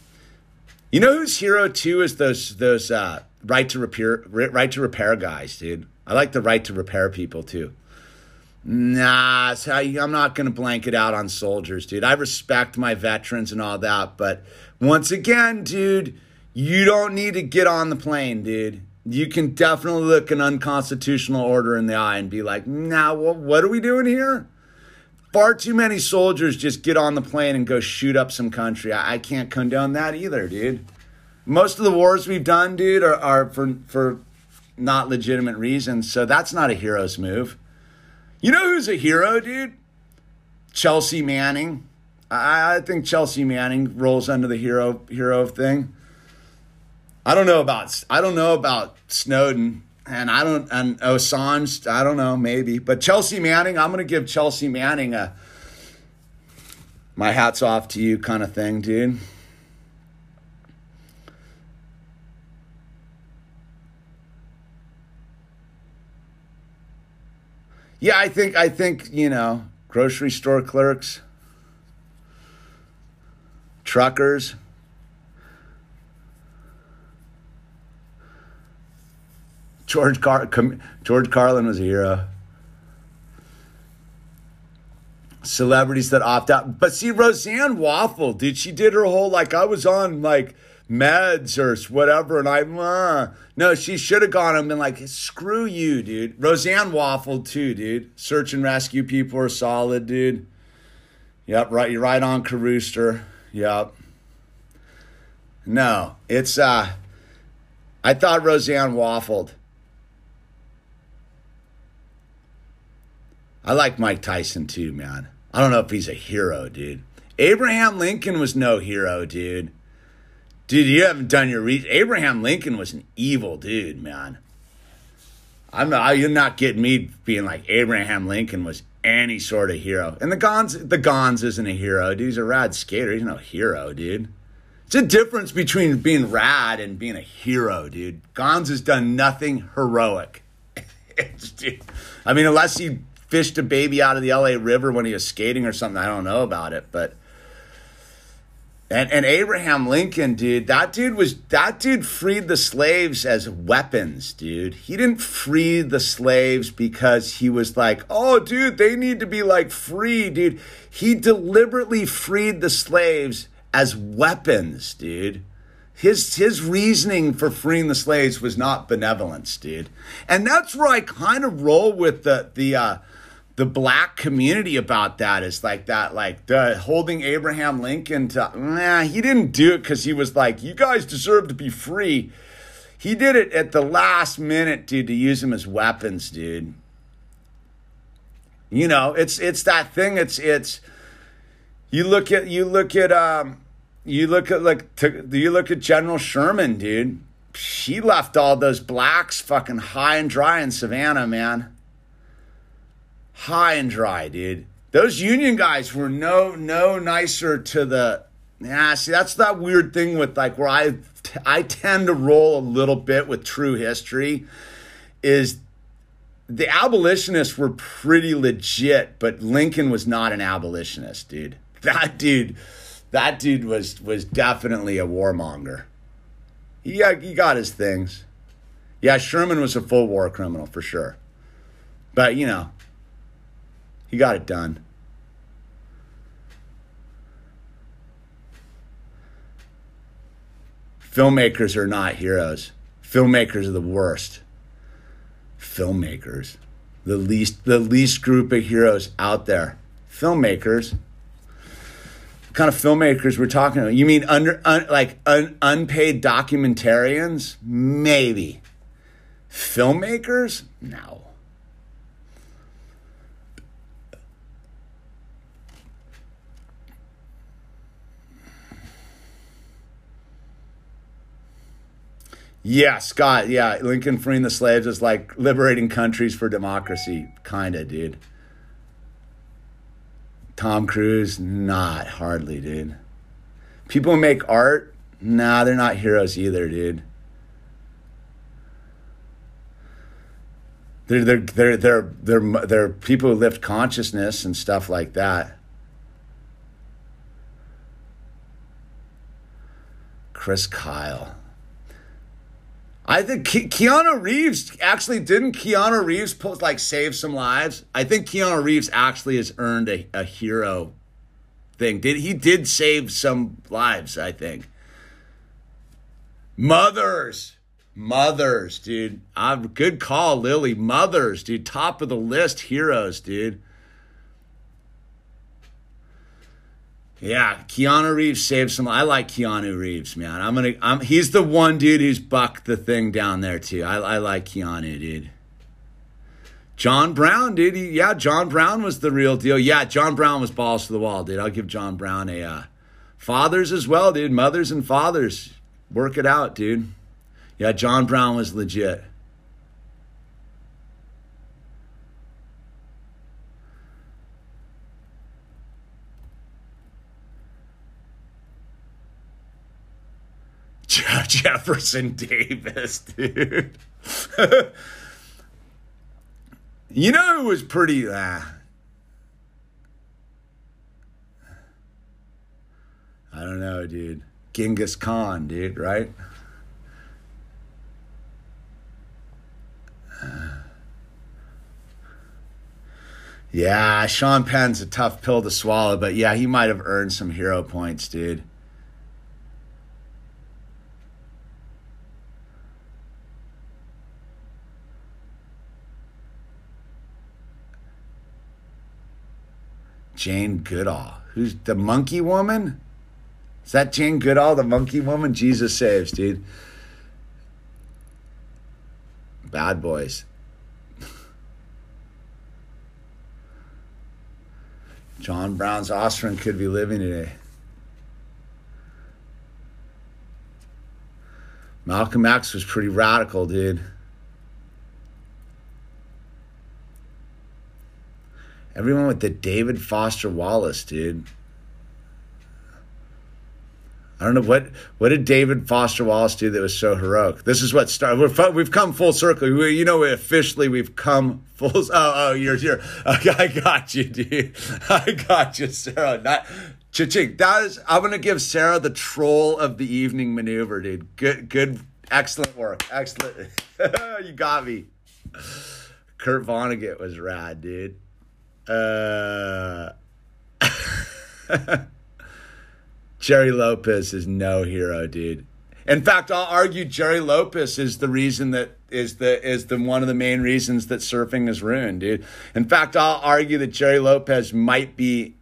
You know who's hero too is those those uh, right to repair right to repair guys, dude. I like the right to repair people too. Nah, I, I'm not going to blanket out on soldiers, dude. I respect my veterans and all that, but once again, dude, you don't need to get on the plane, dude. you can definitely look an unconstitutional order in the eye and be like, nah, what, what are we doing here? Far too many soldiers just get on the plane and go shoot up some country. I, I can't condone that either, dude. Most of the wars we've done, dude, are, are for for not legitimate reasons. So that's not a hero's move. You know who's a hero, dude? Chelsea Manning. I, I think Chelsea Manning rolls under the hero hero thing. I don't know about I don't know about Snowden and I don't and Assange. I don't know maybe, but Chelsea Manning. I'm gonna give Chelsea Manning a my hats off to you kind of thing, dude. Yeah, I think I think you know grocery store clerks, truckers. George Car- George Carlin was a hero. Celebrities that opt out, but see Roseanne Waffle, dude. She did her whole like I was on like meds or whatever. And I'm, uh, no, she should have gone and been like, screw you, dude. Roseanne waffled too, dude. Search and rescue people are solid, dude. Yep, right. You're right on Carooster. Yep. No, it's, uh, I thought Roseanne waffled. I like Mike Tyson too, man. I don't know if he's a hero, dude. Abraham Lincoln was no hero, dude. Dude, you haven't done your research. Abraham Lincoln was an evil dude, man. I'm not, you're not getting me being like Abraham Lincoln was any sort of hero. And the Gonz, the Gonz isn't a hero, dude. He's a rad skater. He's no hero, dude. It's a difference between being rad and being a hero, dude. Gonz has done nothing heroic. dude, I mean, unless he fished a baby out of the LA River when he was skating or something, I don't know about it, but and, and Abraham Lincoln, dude, that dude was that dude freed the slaves as weapons, dude. He didn't free the slaves because he was like, oh, dude, they need to be like free, dude. He deliberately freed the slaves as weapons, dude. His his reasoning for freeing the slaves was not benevolence, dude. And that's where I kind of roll with the the uh, the black community about that is like that, like the holding Abraham Lincoln to, nah, he didn't do it because he was like, you guys deserve to be free. He did it at the last minute, dude, to use them as weapons, dude. You know, it's it's that thing. It's it's you look at you look at um you look at like to, you look at General Sherman, dude. She left all those blacks fucking high and dry in Savannah, man high and dry, dude. Those Union guys were no no nicer to the. Yeah, see, that's that weird thing with like where I I tend to roll a little bit with true history, is the abolitionists were pretty legit, but Lincoln was not an abolitionist, dude. That dude, that dude was was definitely a warmonger. He, he got his things. Yeah, Sherman was a full war criminal for sure. But, you know, he got it done. Filmmakers are not heroes. Filmmakers are the worst. Filmmakers, the least the least group of heroes out there. Filmmakers. What kind of filmmakers we're talking about? You mean under un, like un, unpaid documentarians? Maybe. Filmmakers? No. Yeah, Scott. Yeah, Lincoln freeing the slaves is like liberating countries for democracy, kind of, dude. Tom Cruise, not hardly, dude. People make art, nah, they're not heroes either, dude. They're they're they're they're they're, they're people who lift consciousness and stuff like that. Chris Kyle. I think Ke- Keanu Reeves actually didn't Keanu Reeves post like save some lives. I think Keanu Reeves actually has earned a, a hero thing. Did he did save some lives? I think mothers, Mothers, dude. I'm good call, Lily. Mothers, dude. Top of the list heroes, dude. Yeah, Keanu Reeves saved some. I like Keanu Reeves, man. I'm gonna. I'm. He's the one dude who's bucked the thing down there too. I, I like Keanu, dude. John Brown, dude. He, yeah, John Brown was the real deal. Yeah, John Brown was balls to the wall, dude. I'll give John Brown a uh, fathers as well, dude. Mothers and fathers, work it out, dude. Yeah, John Brown was legit. Jefferson Davis, dude. you know who was pretty. Uh, I don't know, dude. Genghis Khan, dude, right? Yeah, Sean Penn's a tough pill to swallow, but yeah, he might have earned some hero points, dude. Jane Goodall. Who's the monkey woman? Is that Jane Goodall, the monkey woman? Jesus saves, dude. Bad boys. John Brown's offspring could be living today. Malcolm X was pretty radical, dude. Everyone with the David Foster Wallace, dude. I don't know what what did David Foster Wallace do that was so heroic. This is what started. We've come full circle. We, you know, officially we've come full. Oh, oh, you're here. I got you, dude. I got you, Sarah. Not cha-ching. That is. I'm gonna give Sarah the troll of the evening maneuver, dude. Good, good, excellent work. Excellent. you got me. Kurt Vonnegut was rad, dude. Uh. Gerry Lopez is no hero, dude. In fact, I'll argue Gerry Lopez is the reason that is the is the one of the main reasons that surfing is ruined, dude. In fact, I'll argue that Gerry Lopez might be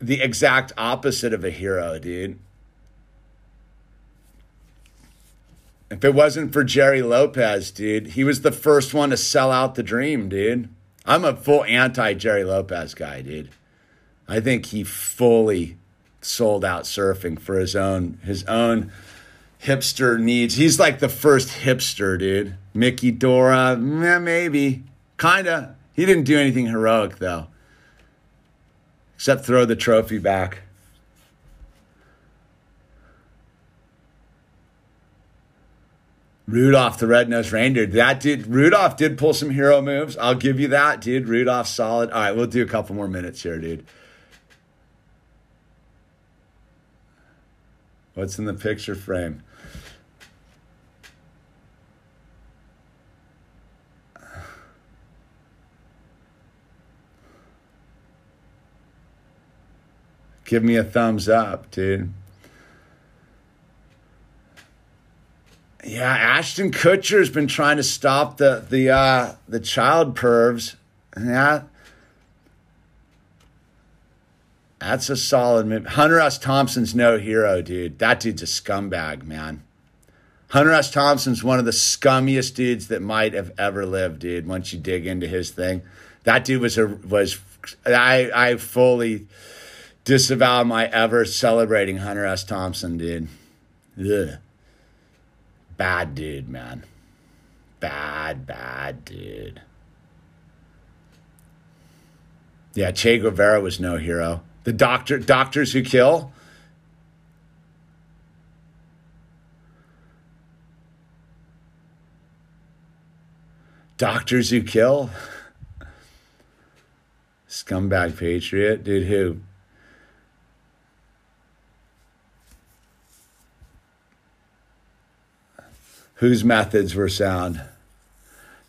the exact opposite of a hero, dude. If it wasn't for Gerry Lopez, dude, he was the first one to sell out the dream, dude. I'm a full anti Gerry Lopez guy, dude. I think he fully sold out surfing for his own his own hipster needs. He's like the first hipster, dude. Mickey Dora, maybe, kinda. He didn't do anything heroic though, except throw the trophy back. Rudolph the red-nosed reindeer. That did Rudolph did pull some hero moves. I'll give you that, dude. Rudolph solid. All right, we'll do a couple more minutes here, dude. What's in the picture frame? Give me a thumbs up, dude. Yeah, Ashton Kutcher's been trying to stop the the uh, the child pervs. Yeah, that's a solid move. Hunter S. Thompson's no hero, dude. That dude's a scumbag, man. Hunter S. Thompson's one of the scummiest dudes that might have ever lived, dude. Once you dig into his thing, that dude was a was. I I fully disavow my ever celebrating Hunter S. Thompson, dude. Ugh. Bad dude, man. Bad, bad dude. Yeah, Che Guevara was no hero. The doctor, doctors who kill. Doctors who kill. Scumbag patriot, dude. Who? Whose methods were sound?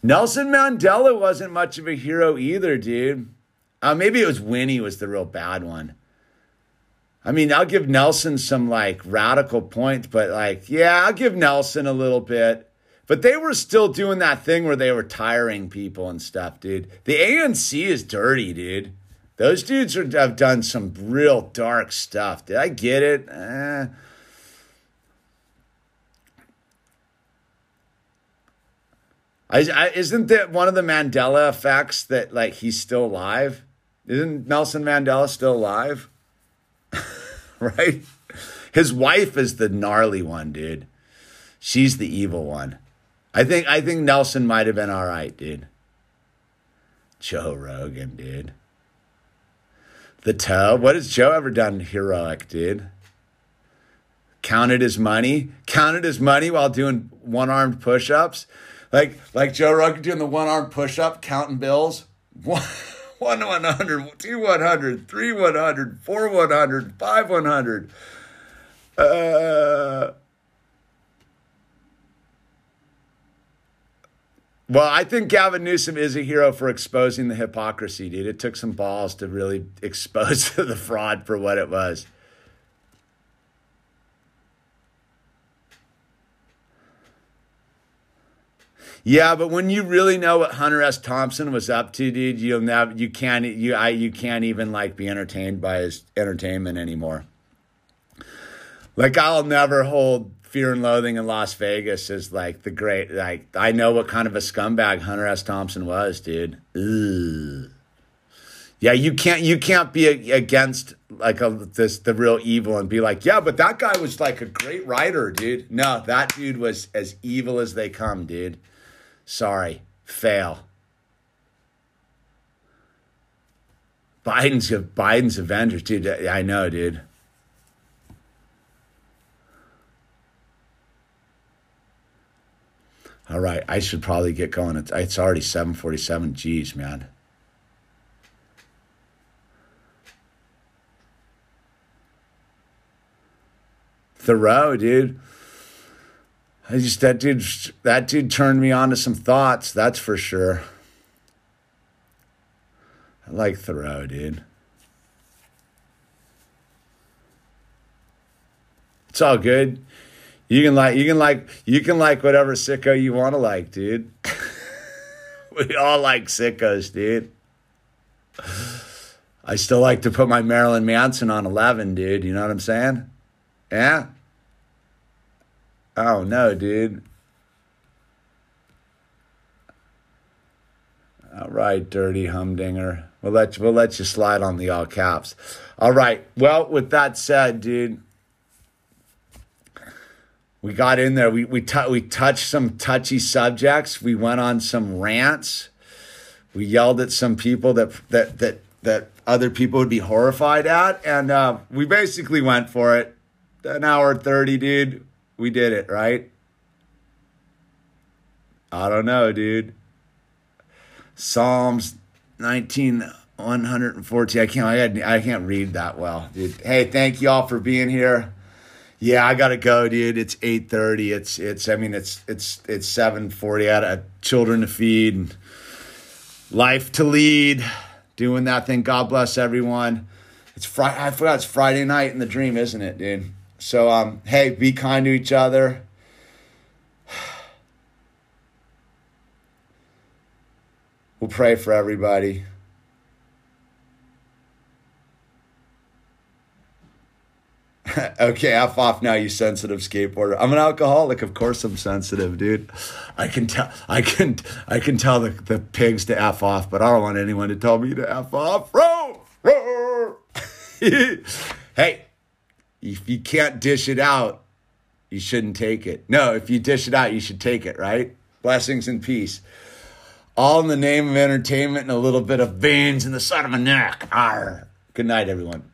Nelson Mandela wasn't much of a hero either, dude. Uh, maybe it was Winnie was the real bad one. I mean, I'll give Nelson some like radical points, but like, yeah, I'll give Nelson a little bit. But they were still doing that thing where they were tiring people and stuff, dude. The ANC is dirty, dude. Those dudes are, have done some real dark stuff. Did I get it? Eh. I, I, isn't that one of the Mandela effects that like he's still alive? Isn't Nelson Mandela still alive? right? His wife is the gnarly one, dude. She's the evil one. I think I think Nelson might have been all right, dude. Joe Rogan, dude. The tub. What has Joe ever done heroic, dude? Counted his money. Counted his money while doing one-armed push-ups. Like like Joe Rogan doing the one arm push-up, counting bills. One, one 100, two 100, three 100, four 100, five 100. Uh, well, I think Gavin Newsom is a hero for exposing the hypocrisy, dude. It took some balls to really expose the fraud for what it was. Yeah, but when you really know what Hunter S. Thompson was up to, dude, you'll never, you can't, you, I, you can't even like be entertained by his entertainment anymore. Like I'll never hold Fear and Loathing in Las Vegas as like the great, like I know what kind of a scumbag Hunter S. Thompson was, dude. Ugh. Yeah, you can't, you can't be against like a, this the real evil and be like, yeah, but that guy was like a great writer, dude. No, that dude was as evil as they come, dude. Sorry, fail. Biden's Biden's Avengers, dude. I know, dude. All right, I should probably get going. It's, it's already 7:47. Jeez, man. Thoreau, dude. I just that dude that dude turned me on to some thoughts, that's for sure. I like Thoreau, dude. It's all good. You can like you can like you can like whatever sicko you want to like, dude. we all like sickos, dude. I still like to put my Marilyn Manson on 11, dude. You know what I'm saying? Yeah? Oh no, dude. All right, dirty humdinger. We'll let you, we'll let you slide on the all caps. All right. Well, with that said, dude, we got in there. We we t- we touched some touchy subjects. We went on some rants. We yelled at some people that that that that other people would be horrified at, and uh, we basically went for it. An hour thirty, dude we did it, right? I don't know, dude. Psalms 19 114. I can't I, I can't read that well, dude. Hey, thank you all for being here. Yeah, I gotta go, dude. It's 8:30. It's it's I mean it's it's it's 7:40. I had children to feed, and life to lead, doing that thing. God bless everyone. It's Friday. I forgot it's Friday night in the dream, isn't it, dude? So, um, hey, be kind to each other. We'll pray for everybody. okay, F off now, you sensitive skateboarder. I'm an alcoholic, of course I'm sensitive, dude. I can tell I can I can tell the, the pigs to F off, but I don't want anyone to tell me to F off. Row! Row! hey, if you can't dish it out, you shouldn't take it. No, if you dish it out, you should take it, right? Blessings and peace. All in the name of entertainment and a little bit of veins in the side of my neck. Arr. Good night, everyone.